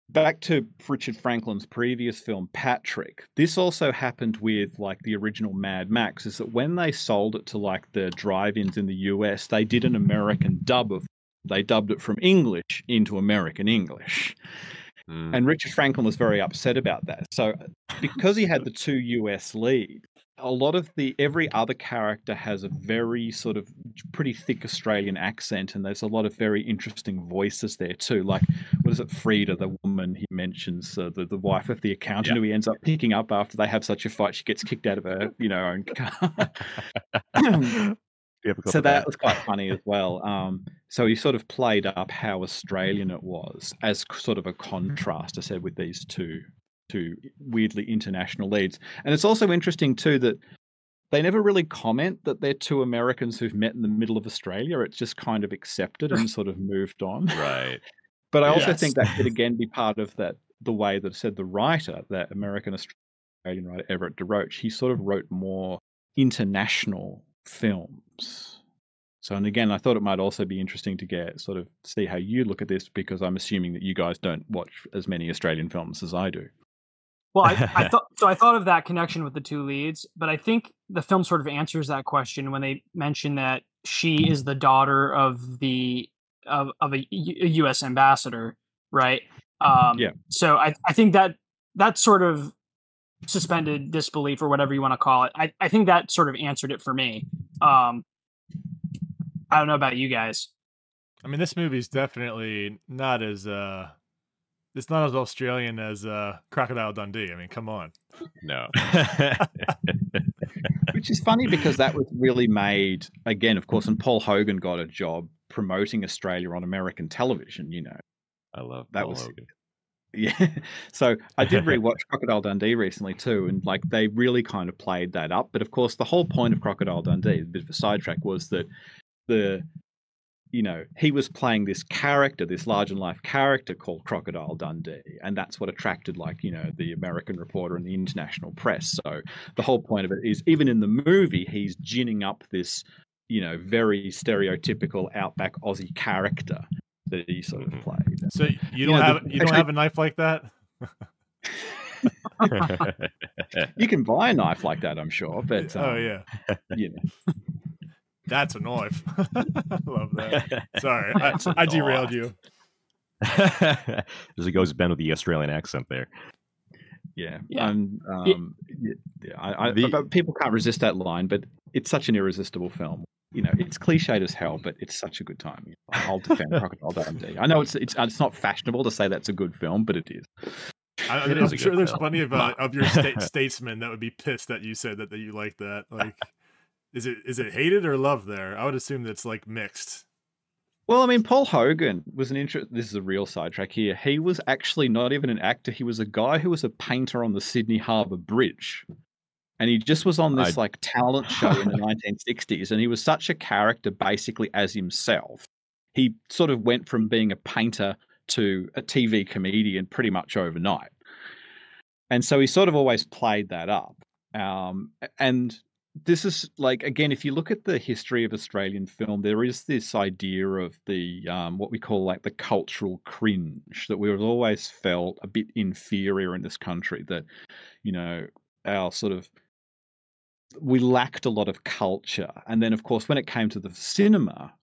back to Richard Franklin's previous film Patrick, this also happened with like the original Mad Max. Is that when they sold it to like the drive-ins in the US, they did an American dub of. They dubbed it from English into American English. Mm. And Richard Franklin was very upset about that. So because he had the two US lead, a lot of the every other character has a very sort of pretty thick Australian accent, and there's a lot of very interesting voices there too. Like what is it, Frita, the woman he mentions, uh, the the wife of the accountant Yeah. who he ends up picking up after they have such a fight, she gets kicked out of her, you know, own car. You have a clip so that was quite funny as well. Um, so he sort of played up how Australian it was as sort of a contrast, I said, with these two two weirdly international leads. And it's also interesting too that they never really comment that they're two Americans who've met in the middle of Australia. It's just kind of accepted and sort of moved on. right. But I also Yes. think that could again be part of that the way that said the writer, that American Australian writer Everett DeRoche, he sort of wrote more international films. So and again, I thought it might also be interesting to get sort of see how you look at this because I'm assuming that you guys don't watch as many Australian films as I do. Well, I, I thought so. I thought of that connection with the two leads, but I think the film sort of answers that question when they mention that she is the daughter of the of, of a, U.S. ambassador, right? Um, Yeah. So I I think that that sort of suspended disbelief or whatever you want to call it. I I think that sort of answered it for me. Um, I don't know about you guys. I mean, this movie's definitely not as uh, it's not as Australian as uh, Crocodile Dundee. I mean, come on. No. Which is funny because that was really made again, of course, and Paul Hogan got a job promoting Australia on American television, you know. I love That Paul was- Hogan. Yeah. So I did rewatch Crocodile Dundee recently too, and like they really kind of played that up. But of course, the whole point of Crocodile Dundee, a bit of a sidetrack, was that the you know, he was playing this character, this large and life character called Crocodile Dundee, and that's what attracted, like, you know, the American reporter and the international press. So the whole point of it is, even in the movie, he's ginning up this, you know, very stereotypical outback Aussie character that he sort of played. So you You don't know, have the- you don't actually- have a knife like that? You can buy a knife like that, I'm sure, but oh um, yeah, you know, that's a knife. I love that. Sorry, I, That's a I derailed you. As it goes, Ben with the Australian accent there. yeah, Yeah. um, um, yeah, yeah, I, I, The- people can't resist that line, but it's such an irresistible film. You know, it's cliched as hell, but it's such a good time. I'll defend Crocodile Dundee. I know it's it's it's not fashionable to say that's a good film, but it is. I, I'm sure there's film. plenty of uh, of your sta- statesmen that would be pissed that you said that, that you like that. Like, is it is it hated or loved there? I would assume that's like mixed. Well, I mean, Paul Hogan was an interest. This is a real sidetrack here. He was actually not even an actor. He was a guy who was a painter on the Sydney Harbour Bridge, and he just was on this I- like talent show in the 1960s. And he was such a character, basically as himself. He sort of went from being a painter to a TV comedian pretty much overnight, and so he sort of always played that up. Um, and this is like again if you look at the history of australian film there is this idea of the um, what we call like the cultural cringe that we've always felt a bit inferior in this country that you know our sort of we lacked a lot of culture and then of course when it came to the cinema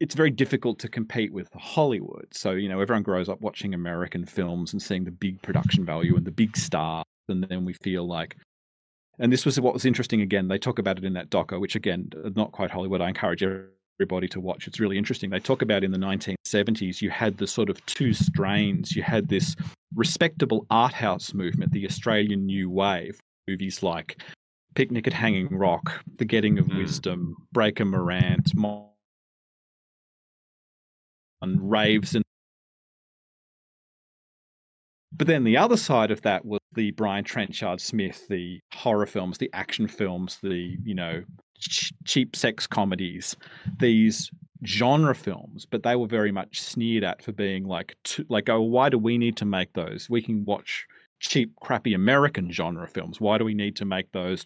it's very difficult to compete with Hollywood. So, you know, everyone grows up watching American films and seeing the big production value and the big stars. And then we feel like, and this was what was interesting again. They talk about it in that doco, which again, not quite Hollywood. I encourage everybody to watch. It's really interesting. They talk about in the 1970s, you had the sort of two strains. You had this respectable art house movement, the Australian New Wave, movies like Picnic at Hanging Rock, The Getting of Mm. Wisdom, Breaker Morant, Mo- and raves and but then the other side of that was the Brian Trenchard Smith, the horror films, the action films, the you know ch- cheap sex comedies, these genre films, but they were very much sneered at for being like too, like oh why do we need to make those? We can watch cheap crappy American genre films. Why do we need to make those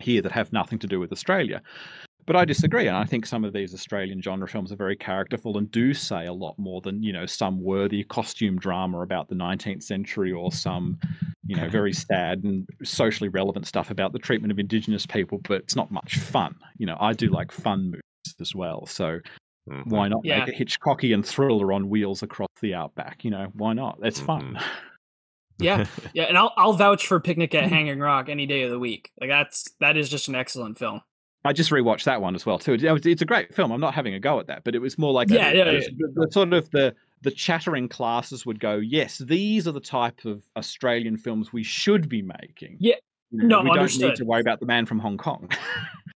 here that have nothing to do with Australia? But I disagree, and I think some of these Australian genre films are very characterful and do say a lot more than you know some worthy costume drama about the 19th century or some you know very sad and socially relevant stuff about the treatment of Indigenous people. But it's not much fun. You know, I do like fun movies as well, so Mhm. why not Yeah. make a Hitchcockian thriller on wheels across the outback? You know, why not? It's fun. Yeah. Yeah, and I'll I'll vouch for Picnic at Hanging Rock any day of the week. Like that's that is just an excellent film. I just rewatched that one as well too. It's, it's a great film. I'm not having a go at that, but it was more like Yeah, yeah, the, the, the sort of the the chattering classes would go, yes, these are the type of Australian films we should be making. Yeah. You know, No, we don't understood. need to worry about the man from Hong Kong.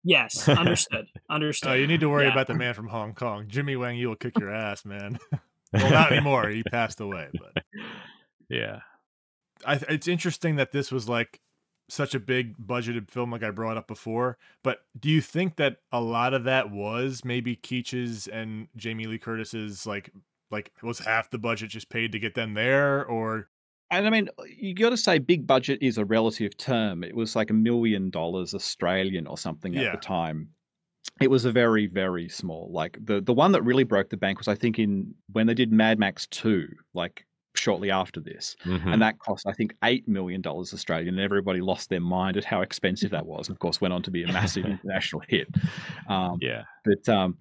Yes, understood. Understood. Oh, you need to worry Yeah. about the man from Hong Kong, Jimmy Wang. you will kick your ass, man. well, not anymore. He passed away, but yeah. I, it's interesting that this was like such a big budgeted film, like I brought up before. But do you think that a lot of that was maybe Keach's and Jamie Lee Curtis's like like was half the budget just paid to get them there, or and I mean, you got to say, big budget is a relative term. It was like a million dollars Australian or something at Yeah. the time. It was a very, very small. Like the the one that really broke the bank was, I think, in when they did Mad Max Two, like shortly after this. Mhm. and that cost I think eight million dollars Australian, and everybody lost their mind at how expensive that was. And of course, went on to be a massive international hit. Um, yeah. but um,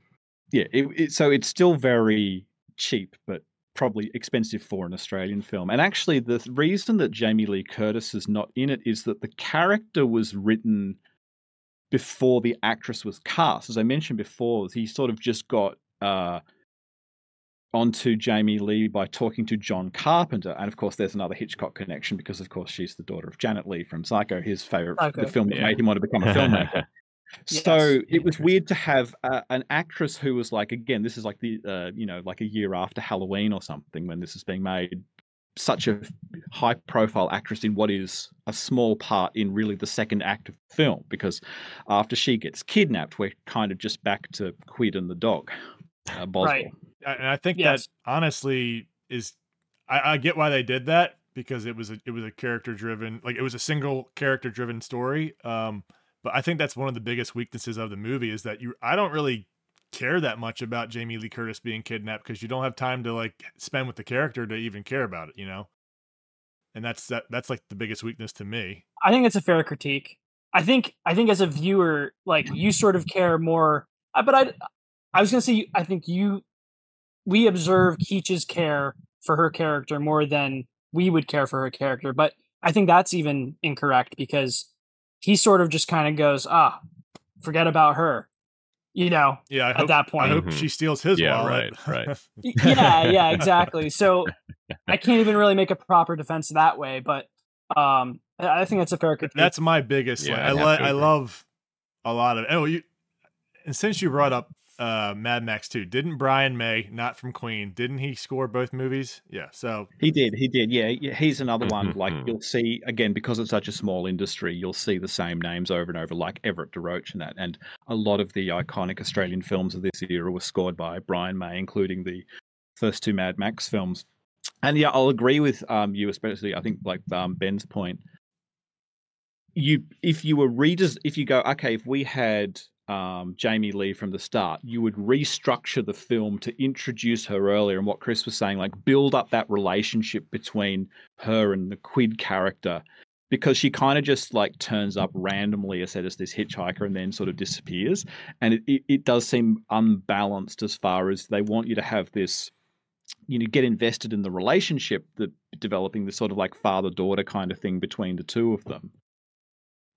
yeah, it, it, so it's still very cheap, but probably expensive for an Australian film. And actually, the reason that Jamie Lee Curtis is not in it is that the character was written before the actress was cast. As I mentioned before, he sort of just got. Uh, onto Jamie Lee by talking to John Carpenter. And of course, there's another Hitchcock connection because, of course, she's the daughter of Janet Leigh from Psycho, his favorite, Psycho. the film that Yeah. made him want to become a filmmaker. Yes. So it was weird to have uh, an actress who was like, again, this is like the, uh, you know, like a year after Halloween or something when this is being made. Such a high profile actress in what is a small part in really the second act of the film because after she gets kidnapped, we're kind of just back to Quid and the dog. Uh, Boswell. Right. And I think Yes. that honestly is I, I get why they did that because it was a it was a character driven like it was a single character driven story. Um, but I think that's one of the biggest weaknesses of the movie is that you I don't really care that much about Jamie Lee Curtis being kidnapped because you don't have time to like spend with the character to even care about it, you know. And that's that that's like the biggest weakness to me. I think it's a fair critique. I think I think as a viewer, like you sort of care more. But I, I was gonna say, I think you, we observe Keach's care for her character more than we would care for her character. But I think that's even incorrect because he sort of just kind of goes, ah, forget about her, you know. Yeah, I At hope, that point, I point. hope Mhm. she steals his Yeah, wallet. right, right. Yeah, yeah, exactly. So I can't even really make a proper defense that way. But um, I I think that's a fair critique. That's my biggest. Yeah, like, I'd I have lo- I love a lot of. Oh, you. And since you brought up uh, Mad Max 2, didn't Brian May, not from Queen, didn't he score both movies? Yeah. So He did, he did. Yeah, yeah he's another one. Like Mhm. you'll see again because it's such a small industry, you'll see the same names over and over, like Everett DeRoche and that. And a lot of the iconic Australian films of this era were scored by Brian May, including the first two Mad Max films. And yeah, I'll agree with um, you, especially I think like um, Ben's point. You, if you were readers, if you go, okay, if we had um, Jamie Lee from the start, you would restructure the film to introduce her earlier. And what Chris was saying, like build up that relationship between her and the Quid character, because she kind of just like turns up randomly as this hitchhiker and then sort of disappears. And it, it, it does seem unbalanced as far as they want you to have this, you know, get invested in the relationship that developing this sort of like father daughter kind of thing between the two of them.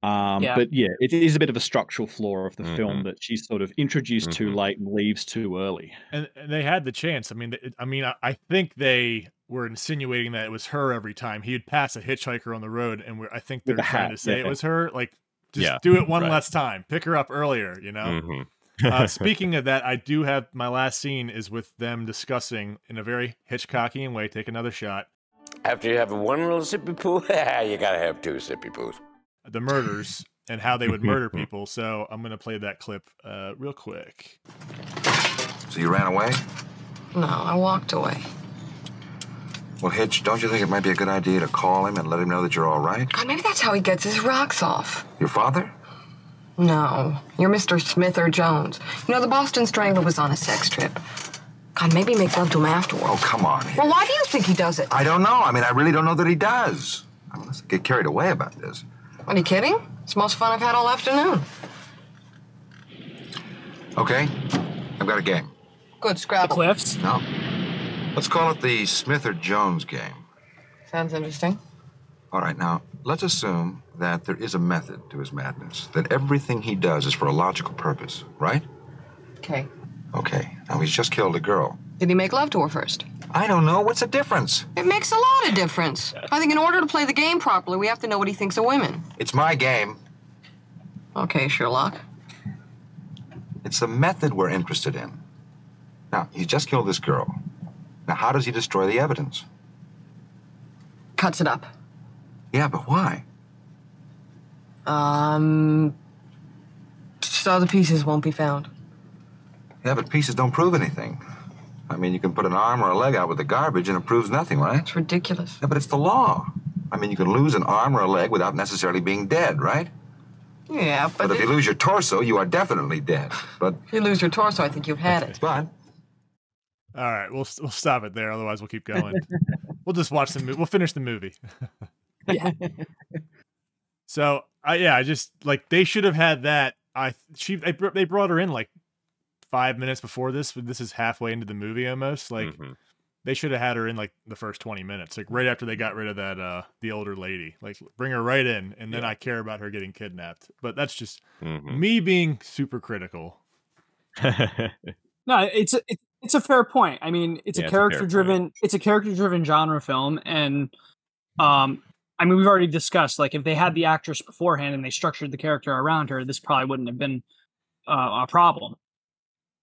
Um, Yeah. But yeah, it is a bit of a structural flaw of the film Mhm. that she's sort of introduced too Mhm. late and leaves too early. and, and they had the chance. I mean, I mean, I, I think they were insinuating that it was her every time he'd pass a hitchhiker on the road, and we're, I think they're the trying hat, to say yeah. it was her. Like, just Yeah, do it one right. less time. Pick her up earlier. You know. Mhm. uh, speaking of that, I do have my last scene is with them discussing in a very Hitchcockian way. Take another shot. After you have one little sippy poo, you gotta have two sippy poos. The murders and how they would murder people. So I'm gonna play that clip uh, real quick. So you ran away? No, I walked away. Well, Hitch, don't you think it might be a good idea to call him and let him know that you're all right? God, maybe that's how he gets his rocks off. Your father? No, you're Mr. Smith or Jones. You know, the Boston Strangler was on a sex trip. God, maybe make love to him afterward. Oh, come on. Hitch. Well, why do you think he does it? I don't know. I mean, I really don't know that he does. I mean, let's get carried away about this. Are you kidding? It's the most fun I've had all afternoon. Okay, I've got a game. Good, the Scrabble. cliffs. No? Let's call it the Smith or Jones game. Sounds interesting. All right, now, let's assume that there is a method to his madness, that everything he does is for a logical purpose, right? Okay. Okay, now he's just killed a girl. Did he make love to her first? I don't know. What's the difference? It makes a lot of difference. I think in order to play the game properly, we have to know what he thinks of women. It's my game. Okay, Sherlock. It's the method we're interested in. Now, he's just killed this girl. Now, how does he destroy the evidence? Cuts it up. Yeah, but why? Um. So the pieces won't be found. Yeah, but pieces don't prove anything. I mean, you can put an arm or a leg out with the garbage and it proves nothing, right? It's ridiculous. Yeah, but it's the law. I mean, you can lose an arm or a leg without necessarily being dead, right? Yeah, but, But if you lose your torso, you are definitely dead. But, if you lose your torso, I think you've had it. but, All right, we'll we'll stop it there. Otherwise, we'll keep going. we'll just watch the movie. We'll finish the movie. Yeah. So, I yeah, I just like they should have had that. I she they they brought her in like five minutes before this. but This is halfway into the movie almost. Like Mhm. they should have had her in like the first twenty minutes, like right after they got rid of that uh the older lady. Like bring her right in, and then Yeah. I care about her getting kidnapped. But that's just Mhm. me being super critical. No, it's a it's, it's a fair point. I mean, it's Yeah, a it's a fair character driven it's a character driven genre film, and um, I mean, we've already discussed like if they had the actress beforehand and they structured the character around her, this probably wouldn't have been uh, a problem,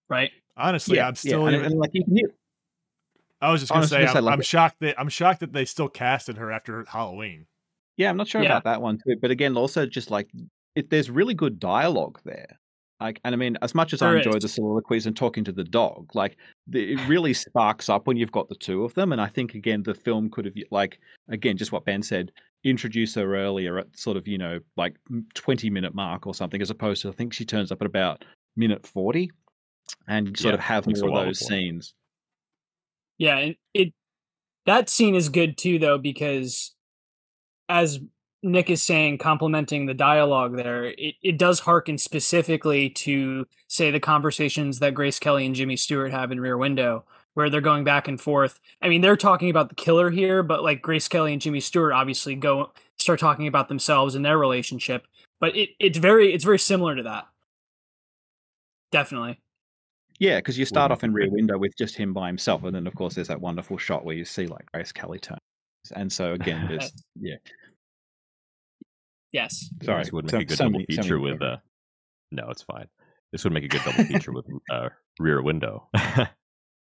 right? Honestly, I'm still. and, and, like you I was just gonna was say, I'm, I'm shocked that I'm shocked that they still casted her after Halloween. Yeah, I'm not sure Yeah. about that one too. But again, also just like it, there's really good dialogue there. Like, and I mean, as much as I enjoy is. the soliloquies and talking to the dog, like the, it really sparks up when you've got the two of them. And I think again, the film could have like again, just what Ben said, introduce her earlier at sort of you know like twenty minute mark or something, as opposed to I think she turns up at about minute forty, and sort Yeah, of have takes more of those before. scenes. Yeah, and it that scene is good too though because as Nick is saying, complimenting the dialogue there, it, it does harken specifically to say the conversations that Grace Kelly and Jimmy Stewart have in Rear Window, where they're going back and forth. I mean, they're talking about the killer here, but like Grace Kelly and Jimmy Stewart obviously go start talking about themselves and their relationship. But it, it's very it's very similar to that. Definitely. Yeah, because you start Wouldn't off in Rear. Window with just him by himself, and then of course there's that wonderful shot where you see like Grace Kelly turn. And so again, there's yeah. Yes. Sorry, This would make so- a good so double many- feature many with uh no, it's fine. This would make a good double feature with uh rear window.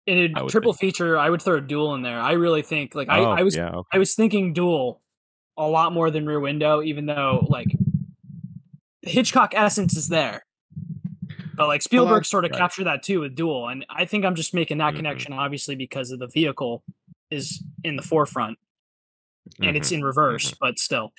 In a triple think. feature, I would throw a duel in there. I really think like I, oh, I was yeah, okay. I was thinking duel a lot more than rear window, even though like the Hitchcock essence is there. But like Spielberg I- sort of right. captured that too with duel. And I think I'm just making that Mhm. connection obviously because of the vehicle is in the forefront and it's Mhm, in reverse, but still.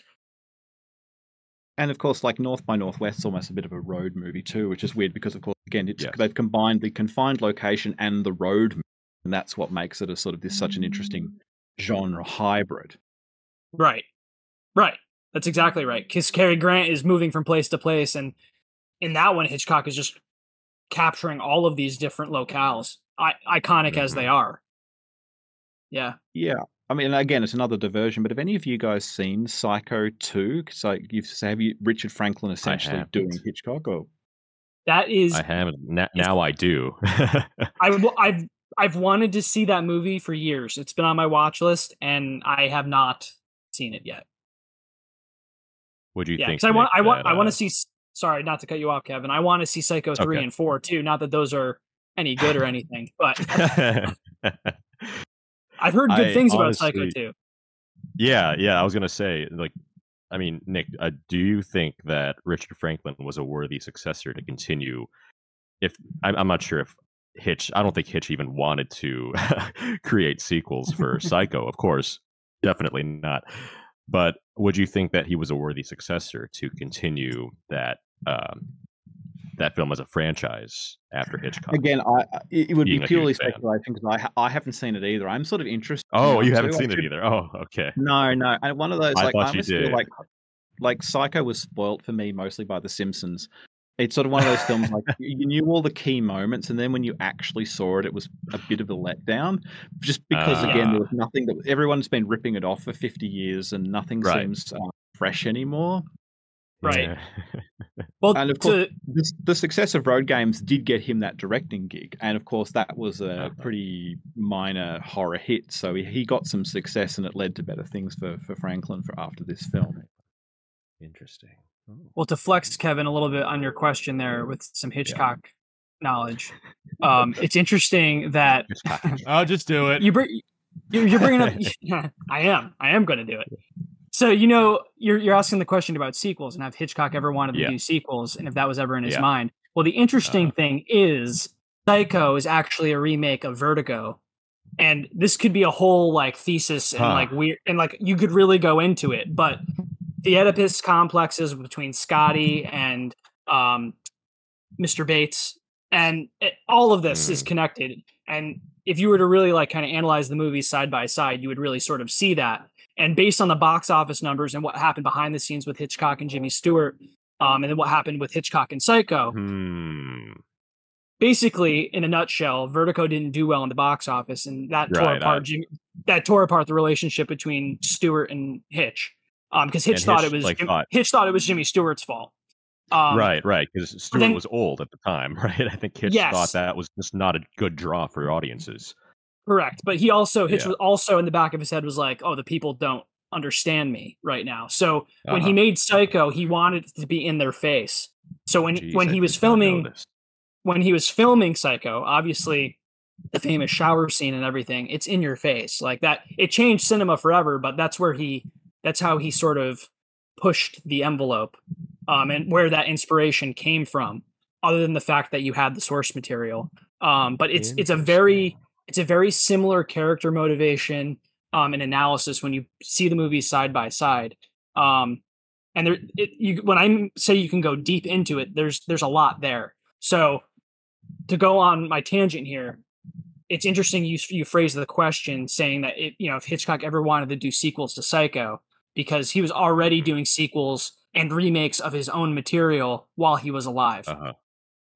And of course, like North by Northwest, is almost a bit of a road movie too, which is weird because, of course, again, it's Yes. they've combined the confined location and the road, and that's what makes it a sort of this such an interesting genre hybrid. Right. Right. That's exactly right. Because Cary Grant is moving from place to place, and in that one, Hitchcock is just capturing all of these different locales, I- iconic as they are. Yeah. Yeah, I mean, again, it's another diversion. But have any of you guys seen Psycho Two? Because like you've so have you Richard Franklin essentially doing. Hitchcock, or That is, I haven't na- now I do. I've I've wanted to see that movie for years. It's been on my watch list, and I have not seen it yet. Would you Yeah, think? because I want I want that, I want uh, to see. Sorry, not to cut you off, Kevin. I want to see Psycho three Okay. and four too. Not that those are any good or anything, but I've heard good I things about Psycho two. yeah, yeah. I was gonna say, like, I mean, Nick, uh, do you think that Richard Franklin was a worthy successor to continue? If I'm, I'm not sure if Hitch, I don't think Hitch even wanted to create sequels for Psycho. Of course, definitely not. But would you think that he was a worthy successor to continue that um, that film as a franchise after Hitchcock? again, I I- it would be purely speculation because I I haven't seen it either. I'm sort of interested. in Oh, you haven't too. I seen it either. Oh, okay. No, no. And one of those I like I you almost feel like like Psycho was spoilt for me mostly by The Simpsons. It's sort of one of those films like you knew all the key moments, and then when you actually saw it, it was a bit of a letdown. Just because again, Ah. there was nothing that everyone's been ripping it off for fifty years, and nothing Right. seems uh, fresh anymore. Right. Yeah. Well, And of to- course, the, the success of Road Games did get him that directing gig, and of course, that was a Uh-huh. pretty minor horror hit. So he, he got some success, and it led to better things for for Franklin for after this film. Interesting. Oh. Well, to flex Kevin a little bit on your question there with some Hitchcock knowledge, um, it's interesting that I'll just do it. you bring you're, you're bringing up. I am. I am going to do it. So you know, you're you're asking the question about sequels and have Hitchcock ever wanted to Yeah. do sequels, and if that was ever in his Yeah. mind. Well, the interesting Uh-huh. thing is, Psycho is actually a remake of Vertigo, and this could be a whole like thesis and Huh. like weird and like you could really go into it, but the Oedipus complexes between Scotty and um, Mr. Bates, and it, all of this is Mm. connected. And if you were to really like kind of analyze the movies side by side, you would really sort of see that. And based on the box office numbers and what happened behind the scenes with Hitchcock and Jimmy Stewart, um, and then what happened with Hitchcock and Psycho, Hmm. basically, in a nutshell, Vertigo didn't do well in the box office, and that tore apart I- Jimmy, that tore apart the relationship between Stewart and Hitch. Um, because Hitch And thought Hitch, it was like, Jim- thought- Hitch thought it was Jimmy Stewart's fault. Um, right, right. Because Stewart then- was old at the time, right? I think Hitch Yes. thought that was just not a good draw for audiences. Correct. But he also Hitch Yeah. was also in the back of his head was like, "Oh, the people don't understand me right now." So when he Uh-huh. made Psycho, he wanted it to be in their face. So when Jeez, when I he was did not know filming when he was filming Psycho, obviously the famous shower scene and everything, it's in your face. Like that it changed cinema forever, but that's where he that's how he sort of pushed the envelope. Um and where that inspiration came from. other than the fact that you had the source material. Um, but it's it's a very it's a very similar character motivation um, and analysis when you see the movies side by side. Um, and there, it, you, when I say you can go deep into it, there's there's a lot there. So to go on my tangent here, it's interesting you you phrase the question saying that it, you know if Hitchcock ever wanted to do sequels to Psycho because he was already doing sequels and remakes of his own material while he was alive. Uh-huh.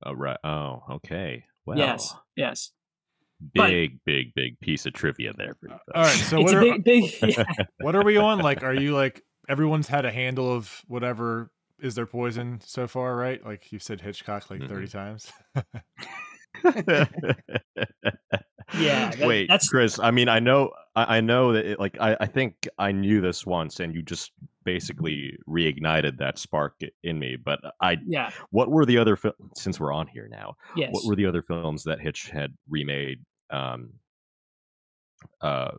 Oh, right. Oh, okay. Well, yes, yes. But- big, big, big piece of trivia there for you. Uh, all right, so it's what a are, big, big yeah. what are we on? Like, are you like everyone's had a handle of whatever is their poison so far, right? Like you said Hitchcock like 30 times. Yeah, that- Wait, that's- Chris. I mean, I know, I, I know that. It, like, I, I think I knew this once, and you just basically reignited that spark in me. But I, yeah, what were the other? Fil- since we're on here now, yes. what were the other films that Hitch had remade? Um, uh,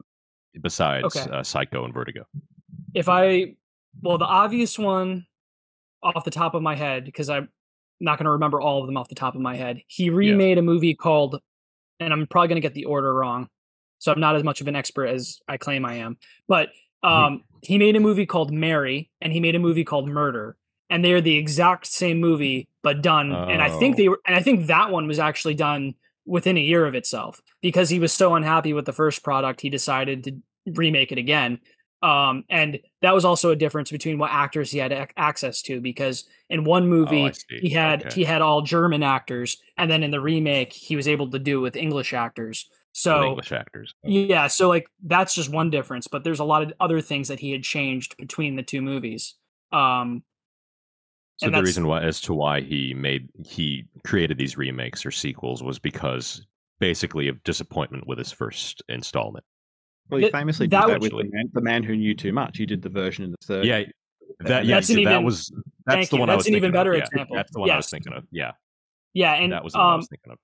besides Okay. uh, Psycho and Vertigo. if I, well, the obvious one off the top of my head, because I'm not going to remember all of them off the top of my head. He remade a movie called, and I'm probably going to get the order wrong, so I'm not as much of an expert as I claim I am. But um, he made a movie called Mary, and he made a movie called Murder, and they are the exact same movie but done. And I think Oh. they were, and I think that one was actually done within a year of itself because he was so unhappy with the first product, he decided to remake it again. Um, and that was also a difference between what actors he had ac- access to because in one movie Oh, he had Okay. he had all German actors, and then in the remake he was able to do it with English actors. So English actors. yeah, so like that's just one difference, but there's a lot of other things that he had changed between the two movies. Um, So and the reason why, as to why he made he created these remakes or sequels, was because basically of disappointment with his first installment. Well, he Th- famously did that that would- with the man, the man who knew too much. He did the version in the third. Yeah, that yeah, That's an that even- was that's the you, one I that's was an even thinking of, better yeah. example. That's the one I was thinking of. Yeah, yeah, and that was the one I um, was thinking of.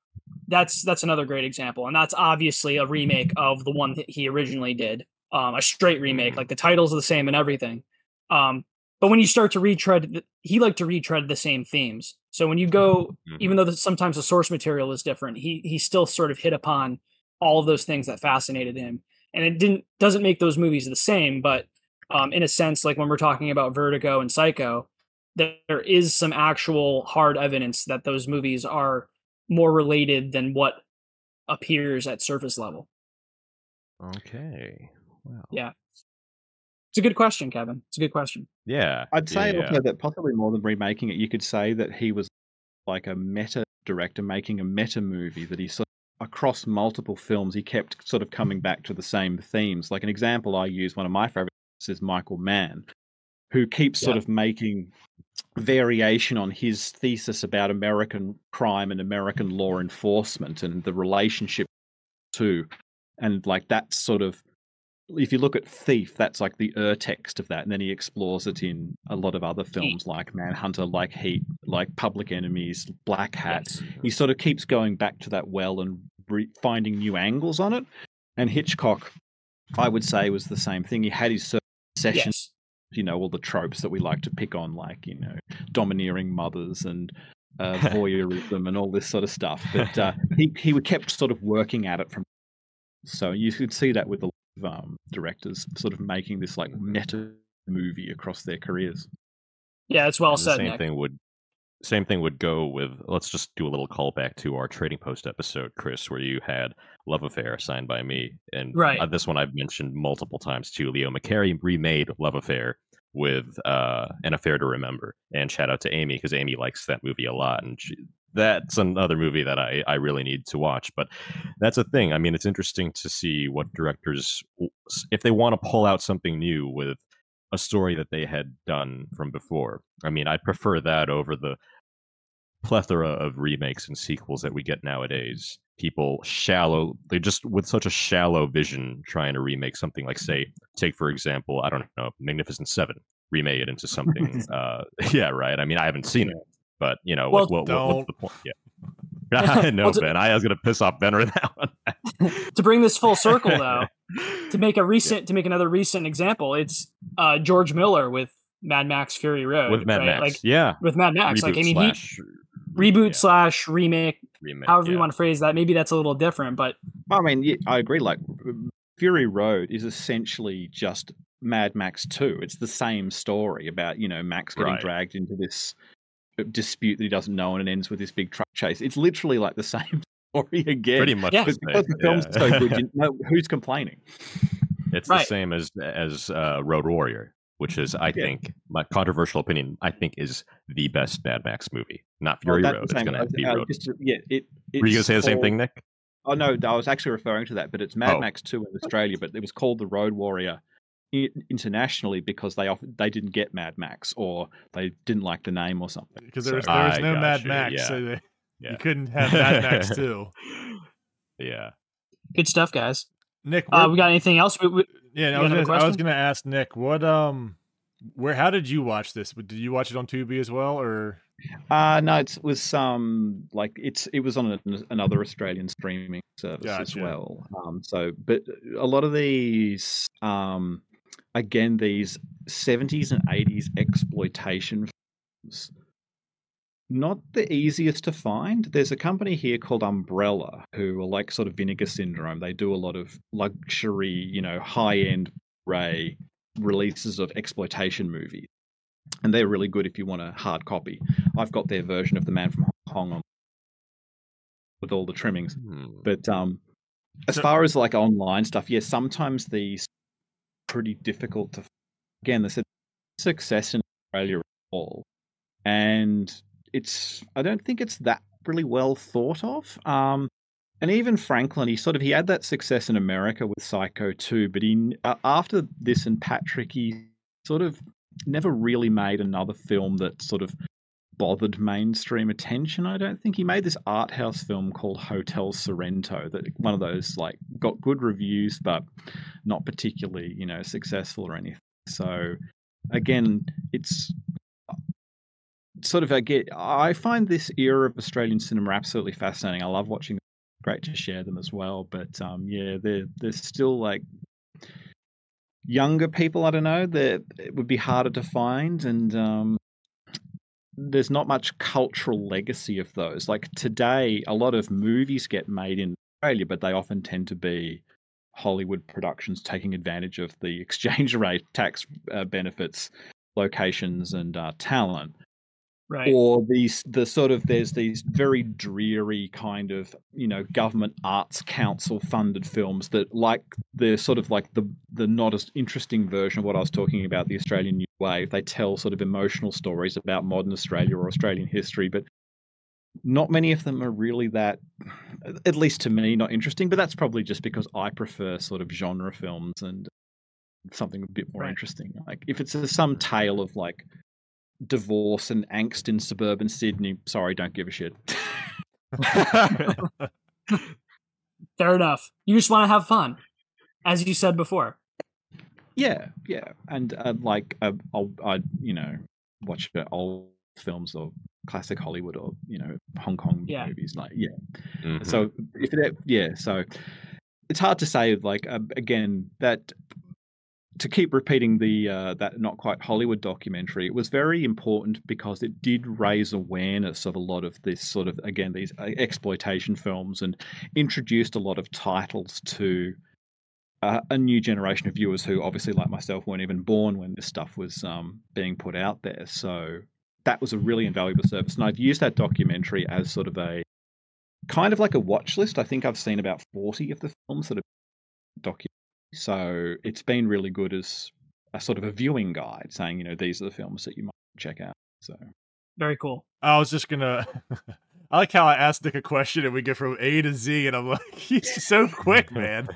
that's that's another great example, and that's obviously a remake of the one that he originally did, um, a straight remake. Mm-hmm. Like the titles are the same and everything. Um, but when you start to retread, he liked to retread the same themes. So when you go, Mhm. even though the, sometimes the source material is different, he he still sort of hit upon all of those things that fascinated him, and it didn't doesn't make those movies the same, but um, in a sense, like when we're talking about Vertigo and Psycho, there is some actual hard evidence that those movies are more related than what appears at surface level. Okay. Wow. Yeah. It's a good question, Kevin. It's a good question. Yeah. I'd say yeah. also that possibly more than remaking it, you could say that he was like a meta director making a meta movie that he sort of, across multiple films he kept sort of coming back to the same themes. Like an example I use, one of my favorites is Michael Mann, who keeps sort Yeah. of making variation on his thesis about American crime and American law enforcement and the relationship to and like that sort of if you look at Thief, that's like the ur text of that, and then he explores it in a lot of other films like Manhunter, like Heat, like Public Enemies, Black Hat. Yes. He sort of keeps going back to that well and re- finding new angles on it. And Hitchcock, I would say, was the same thing. He had his certain sessions, Yes. you know, all the tropes that we like to pick on, like you know, domineering mothers and uh, voyeurism and all this sort of stuff. But uh, he he kept sort of working at it from. So you could see that with of um, directors sort of making this like meta movie across their careers. Yeah, it's well And the said, same Nick. thing would same thing would go with let's just do a little callback to our trading post episode chris where you had love affair signed by me and Right. uh, this one i've mentioned multiple times too leo mccarey remade love affair with uh, an affair to remember and shout out to amy because amy likes that movie a lot and she, that's another movie that I, I really need to watch but that's a thing i mean it's interesting to see what directors if they want to pull out something new with a story that they had done from before. I mean, I prefer that over the plethora of remakes and sequels that we get nowadays. People shallow, they just with such a shallow vision trying to remake something like, say, take for example, I don't know, Magnificent Seven, remake it into something. uh, yeah, right. I mean, I haven't seen it, but you know, Well, what, what, what, what's the point? Yeah. I know, Well, to- Ben. I was gonna piss off Ben with that one. to bring this full circle though, to make a recent to make another recent example, it's uh George Miller with Mad Max Fury Road. with Mad right? Max, Like yeah, with Mad Max. reboot like I mean he reboot Yeah. slash remake, remake. however you want to phrase that. Maybe that's a little different, but I mean, yeah, I agree. Like Fury Road is essentially just Mad Max 2. It's the same story about, you know, Max getting Right. dragged into this dispute that he doesn't know and it ends with this big truck chase. It's literally like the same story again. Pretty much Yeah. because the film's yeah. so good, you know, who's complaining? It's the same as as uh, Road Warrior, which is, I Yeah. think, my controversial opinion. I think is the best Mad Max movie. Not Well, Fury that's Road. the It's same- going to be uh, Road. just yeah, it, Were you going to say the same thing, Nick? Oh no, I was actually referring to that, but it's Mad Oh. Max Two in Australia, but it was called the Road Warrior i- internationally because they off- they didn't get Mad Max or they didn't like the name or something. because there was, So- there was no Mad gotcha, Max, yeah. so they, Yeah. you couldn't have Mad Max too. Yeah. good stuff, guys. Nick, Uh, we got anything else? We, we, yeah, I was, gonna, I was gonna ask Nick, what um, where how did you watch this? Did you watch it on Tubi as well, or Uh no, it was um like it's it was on an another Australian streaming service as well. Um, so but a lot of these um again these seventies and eighties exploitation films not the easiest to find. There's a company here called Umbrella who are like sort of Vinegar Syndrome. They do a lot of luxury, you know, high end ray releases of exploitation movies. And they're really good if you want a hard copy. I've got their version of The Man from Hong Kong with all the trimmings. Hmm. But um, as So- far as like online stuff, yes, sometimes these pretty difficult to. Again, there's a success in Australia at all, and it's I don't think it's that really well thought of. Um, and even Franklin, he sort of he had that success in America with Psycho 2, but he uh, after this and Patrick, he sort of never really made another film that sort of bothered mainstream attention. I don't think he made this art house film called Hotel Sorrento that one of those like got good reviews but not particularly, you know, successful or anything. So again, it's sort of I get I find this era of Australian cinema absolutely fascinating. I love watching great to share them as well, but um yeah, they're they're still like younger people, I don't know, that it would be harder to find and um there's not much cultural legacy of those. Like today, a lot of movies get made in Australia, but they often tend to be Hollywood productions taking advantage of the exchange rate tax uh, benefits, locations, and uh, talent right. or these the sort of there's these very dreary kind of you know government arts council funded films that like they're sort of like the the not as interesting version of what I was talking about the Australian New Wave. They tell sort of emotional stories about modern Australia or Australian history, but not many of them are really that at least to me not interesting but that's probably just because i prefer sort of genre films and something a bit more Right. interesting like if it's a, some tale of like divorce and angst in suburban Sydney. Sorry, don't give a shit. Fair enough. You just want to have fun, as you said before. yeah, yeah, and uh, like uh, I'll, I, you know, watch uh, old films or classic Hollywood or you know Hong Kong Yeah. movies. Like, yeah. Mhm. So if it, yeah, so it's hard to say. Like uh, again, that to keep repeating the uh, that not quite Hollywood documentary, it was very important because it did raise awareness of a lot of this sort of again these uh, exploitation films and introduced a lot of titles to uh, a new generation of viewers who obviously like myself weren't even born when this stuff was um, being put out there. So that was a really invaluable service, and I've used that documentary as sort of a kind of like a watch list. I think I've seen about forty of the films that are documented. So it's been really good as a sort of a viewing guide, saying you know these are the films that you might check out. So Very cool. I was just gonna. I like how I asked Nick a question and we get from A to Z, and I'm like, he's so quick, man.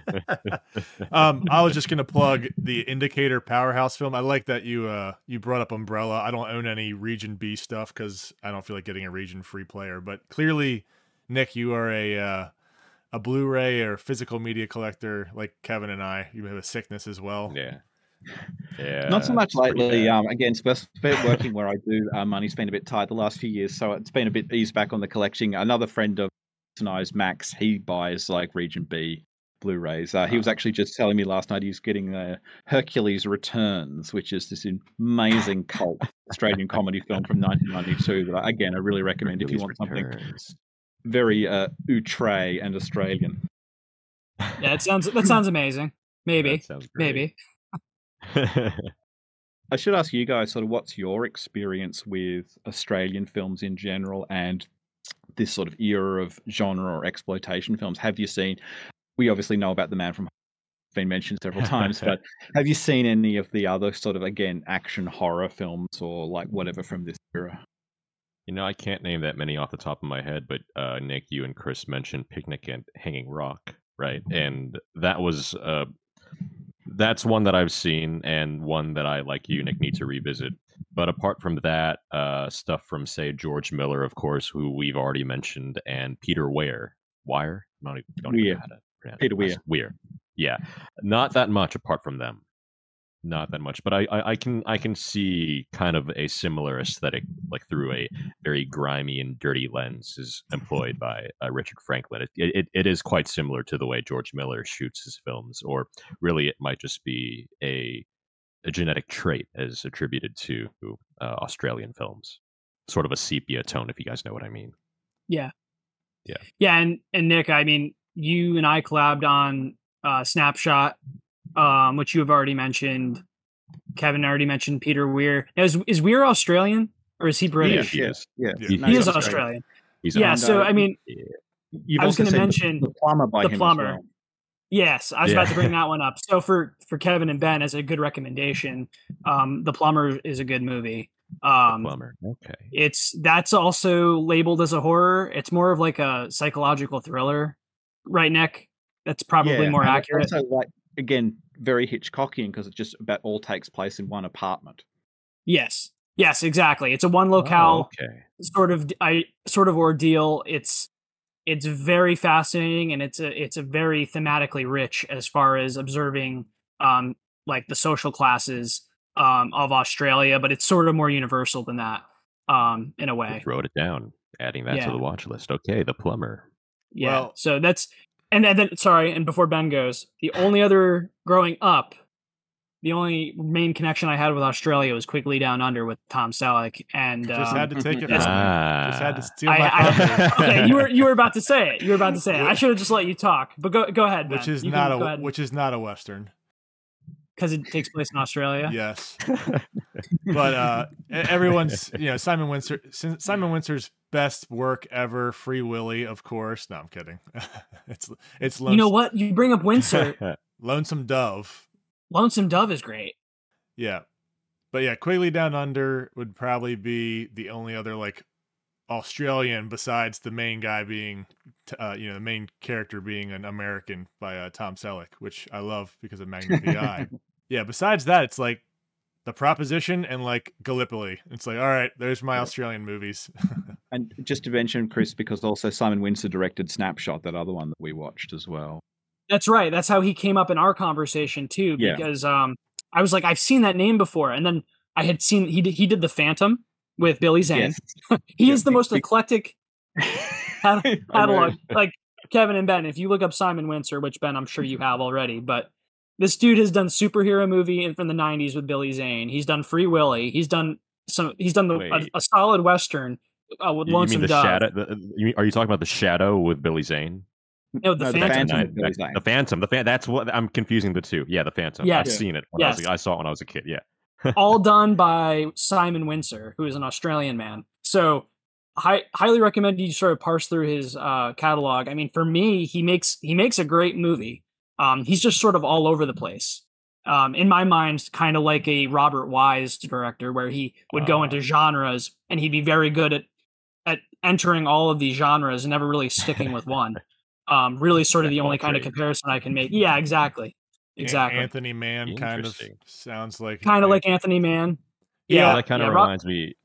um, I was just gonna plug the Indicator Powerhouse film. I like that you uh you brought up Umbrella. I don't own any Region B stuff because I don't feel like getting a Region free player. But clearly, Nick, you are a uh, a Blu-ray or physical media collector like Kevin and I. You have a sickness as well. yeah. Yeah. not so much lately. Um, again, spe- spe- working where I do, uh, money's been a bit tight the last few years, so it's been a bit eased back on the collecting. Another friend of and I's, Max, he buys like Region B Blu-rays. Uh, he was actually just telling me last night he's getting uh, Hercules Returns, which is this amazing cult Australian comedy film from 1992. That I- again I really recommend if you want something Returns. Very uh, outre and Australian. Yeah, it sounds that sounds amazing. Maybe, sounds maybe. I should ask you guys sort of what's your experience with Australian films in general and this sort of era of genre or exploitation films. Have you seen? We obviously know about the Man from been mentioned several times, but have you seen any of the other sort of again action horror films or like whatever from this era? You know, I can't name that many off the top of my head, but uh, Nick, you and Chris mentioned Picnic and Hanging Rock, right? And that was uh, that's one that I've seen and one that I, like you, Nick, need to revisit. But apart from that, uh, stuff from say George Miller, of course, who we've already mentioned, and Peter Weir, Wire, I don't, even- don't even Weir. know how to pronounce Peter. Weir. Weir, yeah, not that much apart from them not that much but I, I i can i can see kind of a similar aesthetic like through a very grimy and dirty lens is employed by uh, richard franklin it, it, it is quite similar to the way george miller shoots his films or really it might just be a a genetic trait as attributed to uh, australian films sort of a sepia tone if you guys know what i mean Yeah. Yeah. Yeah, and and Nick, I mean, you and I collabed on uh, Snapshot, um, which you have already mentioned. Kevin already mentioned Peter Weir. Now, is is Weir Australian or is he British? he is. Yeah, Yeah. He- He is Australian. he's Yeah. So I mean, You've I was gonna mention the, the plumber by The him as Plumber. well. yes, I was about to bring that one up. So for for Kevin and Ben, as a good recommendation, um, The Plumber is a good movie. Um, plumber okay it's that's also labeled as a horror. It's more of like a psychological thriller, right, Nick? That's probably Yeah, more accurate. Also, like again, very Hitchcockian because it just about all takes place in one apartment. Yes. Yes, exactly. It's a one locale okay sort of I sort of ordeal. It's it's very fascinating and it's a it's a very thematically rich as far as observing um like the social classes um of Australia, but it's sort of more universal than that um in a way. Just wrote it down adding that Yeah. to the watch list okay the plumber Yeah. Well- so that's and, and then sorry, and before Ben goes, the only other growing up, the only main connection I had with Australia was Quigley Down Under with Tom Selleck, and Just um, had to take it from it's- Ah. Just had to steal I- my I- thunder. okay, you were you were about to say it. You were about to say it. I should have just let you talk. But go go ahead. which is You not a ahead which is not a western. because it takes place in Australia. Yes, but uh, everyone's you know Simon Wincer Simon Wincer's best work ever, Free Willy, of course. No, I'm kidding. it's it's lonesome. You know what? You bring up Wincer. Lonesome Dove. Lonesome Dove is great. Yeah, but yeah, Quigley Down Under would probably be the only other like Australian besides the main guy being, uh, you know, the main character being an American by uh, Tom Selleck, which I love because of Magnum PI. yeah, besides that, it's like the proposition and like Gallipoli. It's like, all right, there's my Australian movies. And just to mention, Chris, because also Simon Wincer directed Snapshot, that other one that we watched as well. That's right. That's how he came up in our conversation too. Yeah. Because um, I was like, I've seen that name before, and then I had seen he did, he did the Phantom with Billy Zane. Yes. He Yeah, is the big- most big- eclectic cat- catalog. like Kevin and Ben, if you look up Simon Wincer, which Ben, I'm sure you have already, but this dude has done superhero movie in- from the '90s with Billy Zane. He's done Free Willy. He's done some. He's done the, a, a solid western uh, with You, you Lonesome mean the Dove. shadow? The, you mean, are you talking about the shadow with Billy Zane? No, the No, the Phantom. Phantom. Night- with Billy Zane. the Phantom. The fan. That's what I'm confusing the two. Yeah, the Phantom. Yes. I've seen it. When I, was, I saw it when I was a kid. Yeah. all done by Simon Wincer, who is an Australian man. So, hi- highly recommend you sort of parse through his uh, catalog. I mean, for me, he makes he makes a great movie. Um, he's just sort of all over the place. Um, in my mind, kind of like a Robert Wise director, where he would go Ah. into genres and he'd be very good at at entering all of these genres and never really sticking with one. Um, really, sort of the only kind of comparison I can make. Yeah, exactly, exactly. Anthony Mann kind of sounds like Kind of like Anthony Mann. Yeah, Well, that kind of yeah, Rob- reminds me.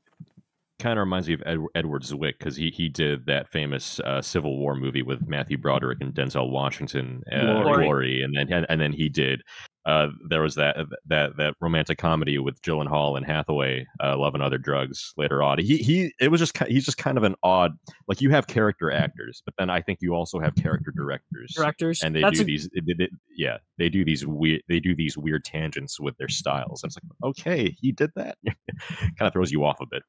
Kind of reminds me of Ed, Edward Zwick because he he did that famous uh, Civil War movie with Matthew Broderick and Denzel Washington, uh, Glory. Glory. and then and, and then he did uh, there was that that that romantic comedy with Gyllenhaal and Hathaway, uh, Love and Other Drugs. Later on, he he it was just he's just kind of an odd like you have character actors, but then I think you also have character directors, Directors. and they That's do a- these they, they- yeah they do these weird they do these weird tangents with their styles. And it's like okay, he did that, kind of throws you off a bit.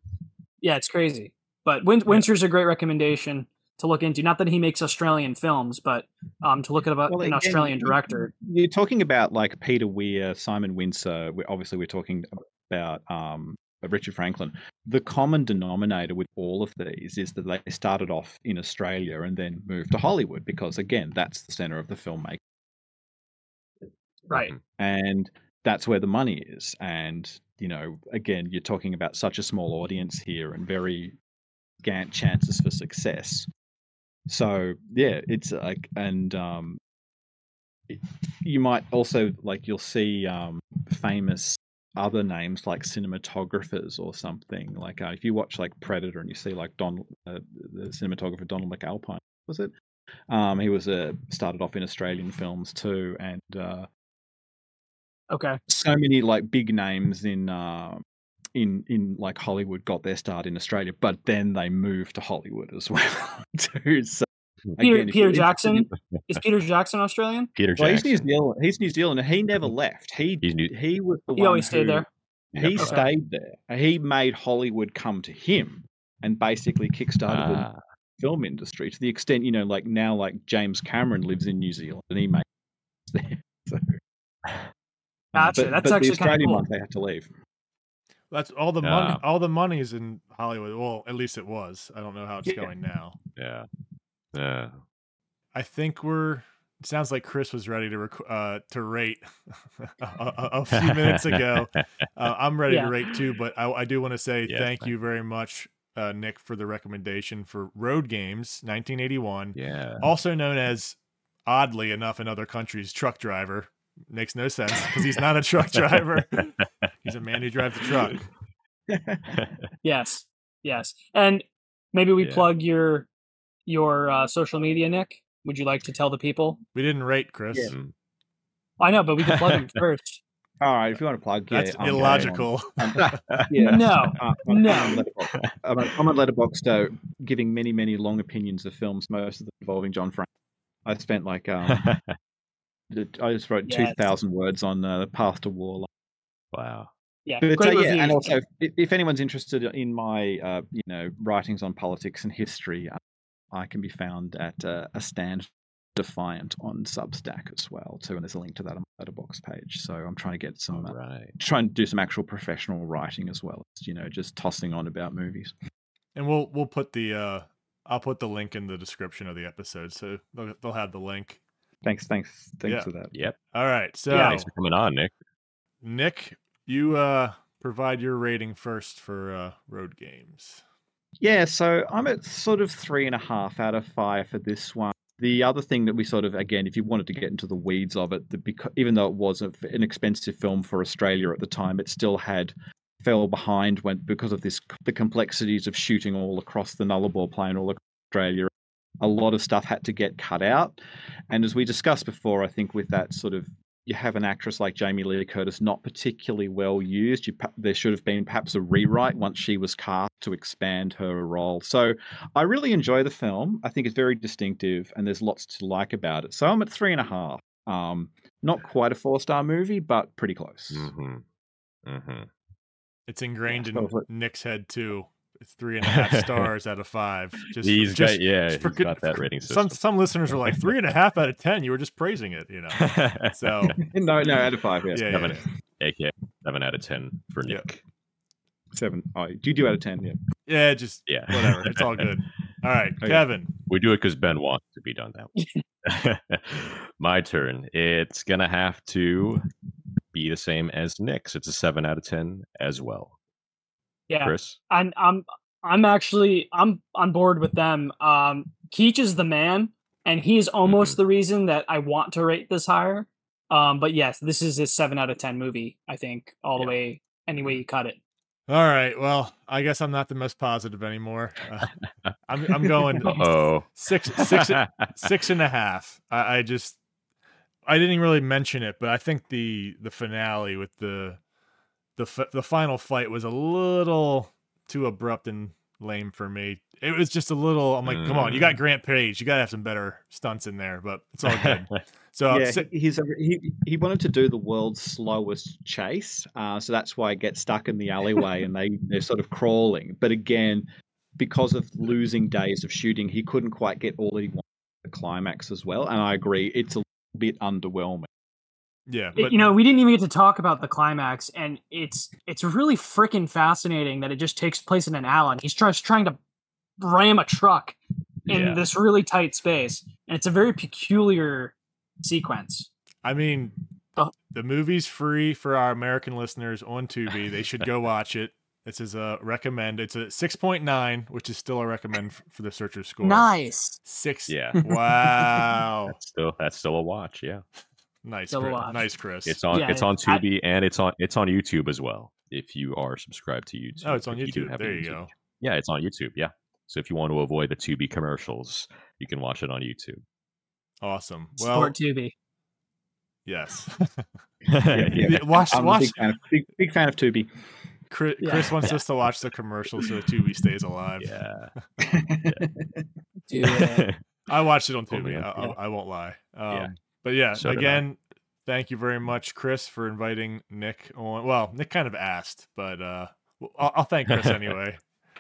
Yeah, it's crazy. But Win- Wincer's a great recommendation to look into. Not that he makes Australian films, but um, to look at about Well, an Australian director. You're talking about like Peter Weir, Simon Wincer. we obviously, we're talking about um, Richard Franklin. The common denominator with all of these is that they started off in Australia and then moved to Hollywood because, again, that's the center of the filmmaking. Right. and that's where the money is. And you know again you're talking about such a small audience here and very scant chances for success. So yeah it's like and um it- you might also like you'll see um famous other names like cinematographers or something. Like uh, if you watch like predator and you see like don uh, the cinematographer donald mcalpine was it? Um he was uh, started off in australian films too and uh Okay. so many like big names in uh, in in like Hollywood got their start in Australia, but then they moved to Hollywood as well too. So Peter, again, Peter Jackson is Peter Jackson Australian? Peter in- well, he's Jackson. New Zealand. He's New Zealand, he never left. He He's New- he was the He one always stayed who- there. He Yep. Okay. stayed there. He made Hollywood come to him, and basically kickstarted the Ah, film industry to the extent you know, like now, like James Cameron lives in New Zealand, and he makes there. So, Gotcha. but, That's but the actually kind of Australian cool. ones they had to leave. That's all the money. All the money's in Hollywood. Well, at least it was. I don't know how it's Yeah. going now. yeah, yeah. I think we're. It sounds like Chris was ready to rec- uh, to rate a, a, a few minutes ago. Uh, I'm ready Yeah. to rate too, but I, I do want to say Yes, thank thank you very much, uh, Nick, for the recommendation for Road Games 1981, yeah. also known as, oddly enough, in other countries, truck driver. Makes no sense because he's not a truck driver. he's a man who drives a truck. Yes. Yes. And maybe we Yeah. plug your your uh, social media, Nick. Would you like to tell the people? We didn't rate Chris. Mm. I know, but we can plug them first. All right, if you want to plug, yeah, That's I'm- illogical. Yeah. No. Uh, No. I'm, Letterboxd. I'm, a- I'm at Letterboxd, uh, giving many, many long opinions of films, most of them involving John Frank. I spent like um, the- I just wrote Yes. two thousand words on uh, the Path to War. wow. Yeah. But uh, yeah, and also if, if anyone's interested in my uh, you know writings on politics and history, uh, I can be found at uh, a stand defiant on Substack as well too, and there's a link to that on my Letterboxd page. So I'm trying to get some All uh, trying to do some actual professional writing as well as you know just tossing on about movies. And we'll we'll put the uh I'll put the link in the description of the episode, so they'll, they'll have the link. Thanks, thanks, thanks Yeah. for that. Yep. All right, so Yeah. Thanks for coming on, Nick. Nick, you uh provide your rating first for uh road games. Yeah, so I'm at sort of three and a half out of five for this one. The other thing that we sort of, again, if you wanted to get into the weeds of it, that because, even though it was a, an expensive film for Australia at the time, it still had fell behind when because of this the complexities of shooting all across the Nullarbor Plain, all across Australia. A lot of stuff had to get cut out, and as we discussed before, I think with that sort of you have an actress like Jamie Lee Curtis not particularly well used. You, there should have been perhaps a rewrite once she was cast to expand her role. So I really enjoy the film. I think it's very distinctive, and there's lots to like about it. So I'm at three and a half. Um, not quite a four star movie, but pretty close. Mm-hmm. Mm-hmm. It's ingrained so in Nick's head too. It's three and a half stars out of five. Just He's just, got, yeah, just he's for good- got that rating Some system. some listeners are like three and a half out of ten. You were just praising it, you know. So no, no, out of five. Yes, yeah, yeah, Seven. yeah. AKA seven out of ten for Yeah. Nick. seven. Oh, do you do out of ten? Yeah. yeah, just Yeah. whatever. It's all good. All right, Okay. Kevin. We do it because Ben wants to be done that way. My turn. It's gonna have to be the same as Nick's. It's a seven out of ten as well. Yeah. Chris. and I'm I'm actually I'm on board with them. Um, Keach is the man, and he's almost Mm-hmm. the reason that I want to rate this higher. Um, but yes, this is a seven out of ten movie. I think all the way any way you cut it. All right. Well, I guess I'm not the most positive anymore. Uh, I'm I'm going six six six and a half. I, I just I didn't really mention it, but I think the the finale with the the f- the final fight was a little too abrupt and lame for me. It was just a little. I'm like, come on, you got Mm. Grant Page, you gotta have some better stunts in there, but it's all good. So yeah, si- he- he's a, he he wanted to do the world's slowest chase, uh, so that's why he gets stuck in the alleyway and they they're sort of crawling. But again, because of losing days of shooting, he couldn't quite get all that he wanted the climax as well. And I agree, it's a bit underwhelming. Yeah, It- but you know, we didn't even get to talk about the climax, and it's it's really freaking fascinating that it just takes place in an alley. He's just trying to ram a truck in Yeah. this really tight space, and it's a very peculiar sequence. I mean, Oh. the movie's free for our American listeners on Tubi. They should go watch it. This is a recommend. It's a six point nine, which is still a recommend for the searcher score. Nice. Six. Yeah. Wow. That's still that's still a watch. Yeah, nice. Still Chris. watch. Nice, Chris. it's on Yeah, it's on I- Tubi and it's on it's on YouTube as well. If you are subscribed to YouTube. oh, it's on if you YouTube. There you YouTube go. Yeah, it's on YouTube. Yeah. So if you want to avoid the Tubi commercials, you can watch it on YouTube. Awesome. Well, Support Tubi. yes. yeah. Yeah, Watch, I'm a watch. big fan, of, big, big fan of Tubi. Chris, Yeah. Chris wants us to watch the commercials so that Tubi stays alive. Yeah. Do it. I watched it on Oh, Tubi. man. I, I, I won't lie. Um, Yeah. But yeah, So again, thank you very much, Chris, for inviting Nick on. Well, Nick kind of asked, but uh, I'll, I'll thank Chris anyway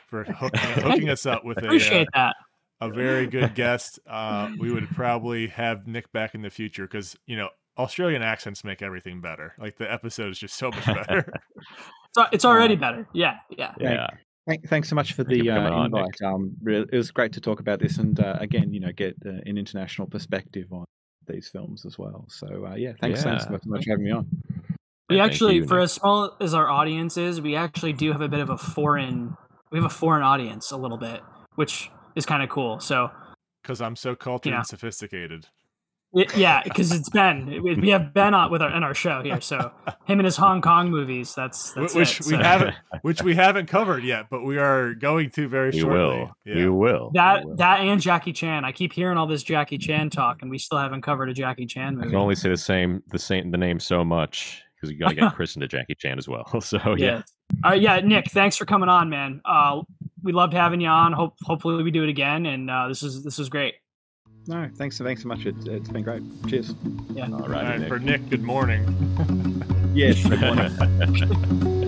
for hooking, hooking us up with a, uh, that. a very good guest. Uh, we would probably have Nick back in the future because, you know, Australian accents make everything better. Like the episode is just so much better. It's, it's already better. Yeah, yeah. Yeah. Thank, thanks so much for Thank the for coming uh, on, invite. Um, it was great to talk about this, and uh, again, you know, get uh, an international perspective on these films as well. So uh, yeah, thanks, thanks Yeah. so much for having me on. We Yeah, actually, you, for Nick. as small as our audience is, we actually do have a bit of a foreign. We have a foreign audience a little bit, which is kind of cool. So Because I'm so cultured Yeah. and sophisticated. Y- yeah, because it's Ben. We we have Ben on with our in our show here. So him and his Hong Kong movies. That's, that's which it. we So haven't which we haven't covered yet, but we are going to very We shortly. will. Yeah. We will. That We will. that and Jackie Chan. I keep hearing all this Jackie Chan talk, and we still haven't covered a Jackie Chan I movie. can only say the same the same the name so much because you got to get Chris into Jackie Chan as well. So yeah. Yeah. All right, yeah, Nick, thanks for coming on, man. Uh, we loved having you on. Hope hopefully we do it again. And uh, this is this is great. No, thanks, thanks so much. It, it's been great. Cheers. Yeah. All All right. right, Nick. for Nick, good morning. Yes. good morning.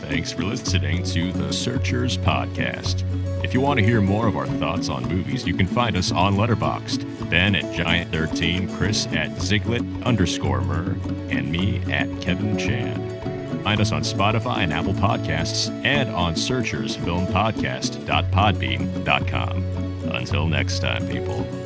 Thanks for listening to the Searchers Podcast. If you want to hear more of our thoughts on movies, you can find us on Letterboxd. Ben at Giant13, Chris at Ziglet underscore Mur, and me at Kevin Chan. Find us on Spotify and Apple Podcasts and on searchersfilmpodcast.podbean.com. Until next time, people.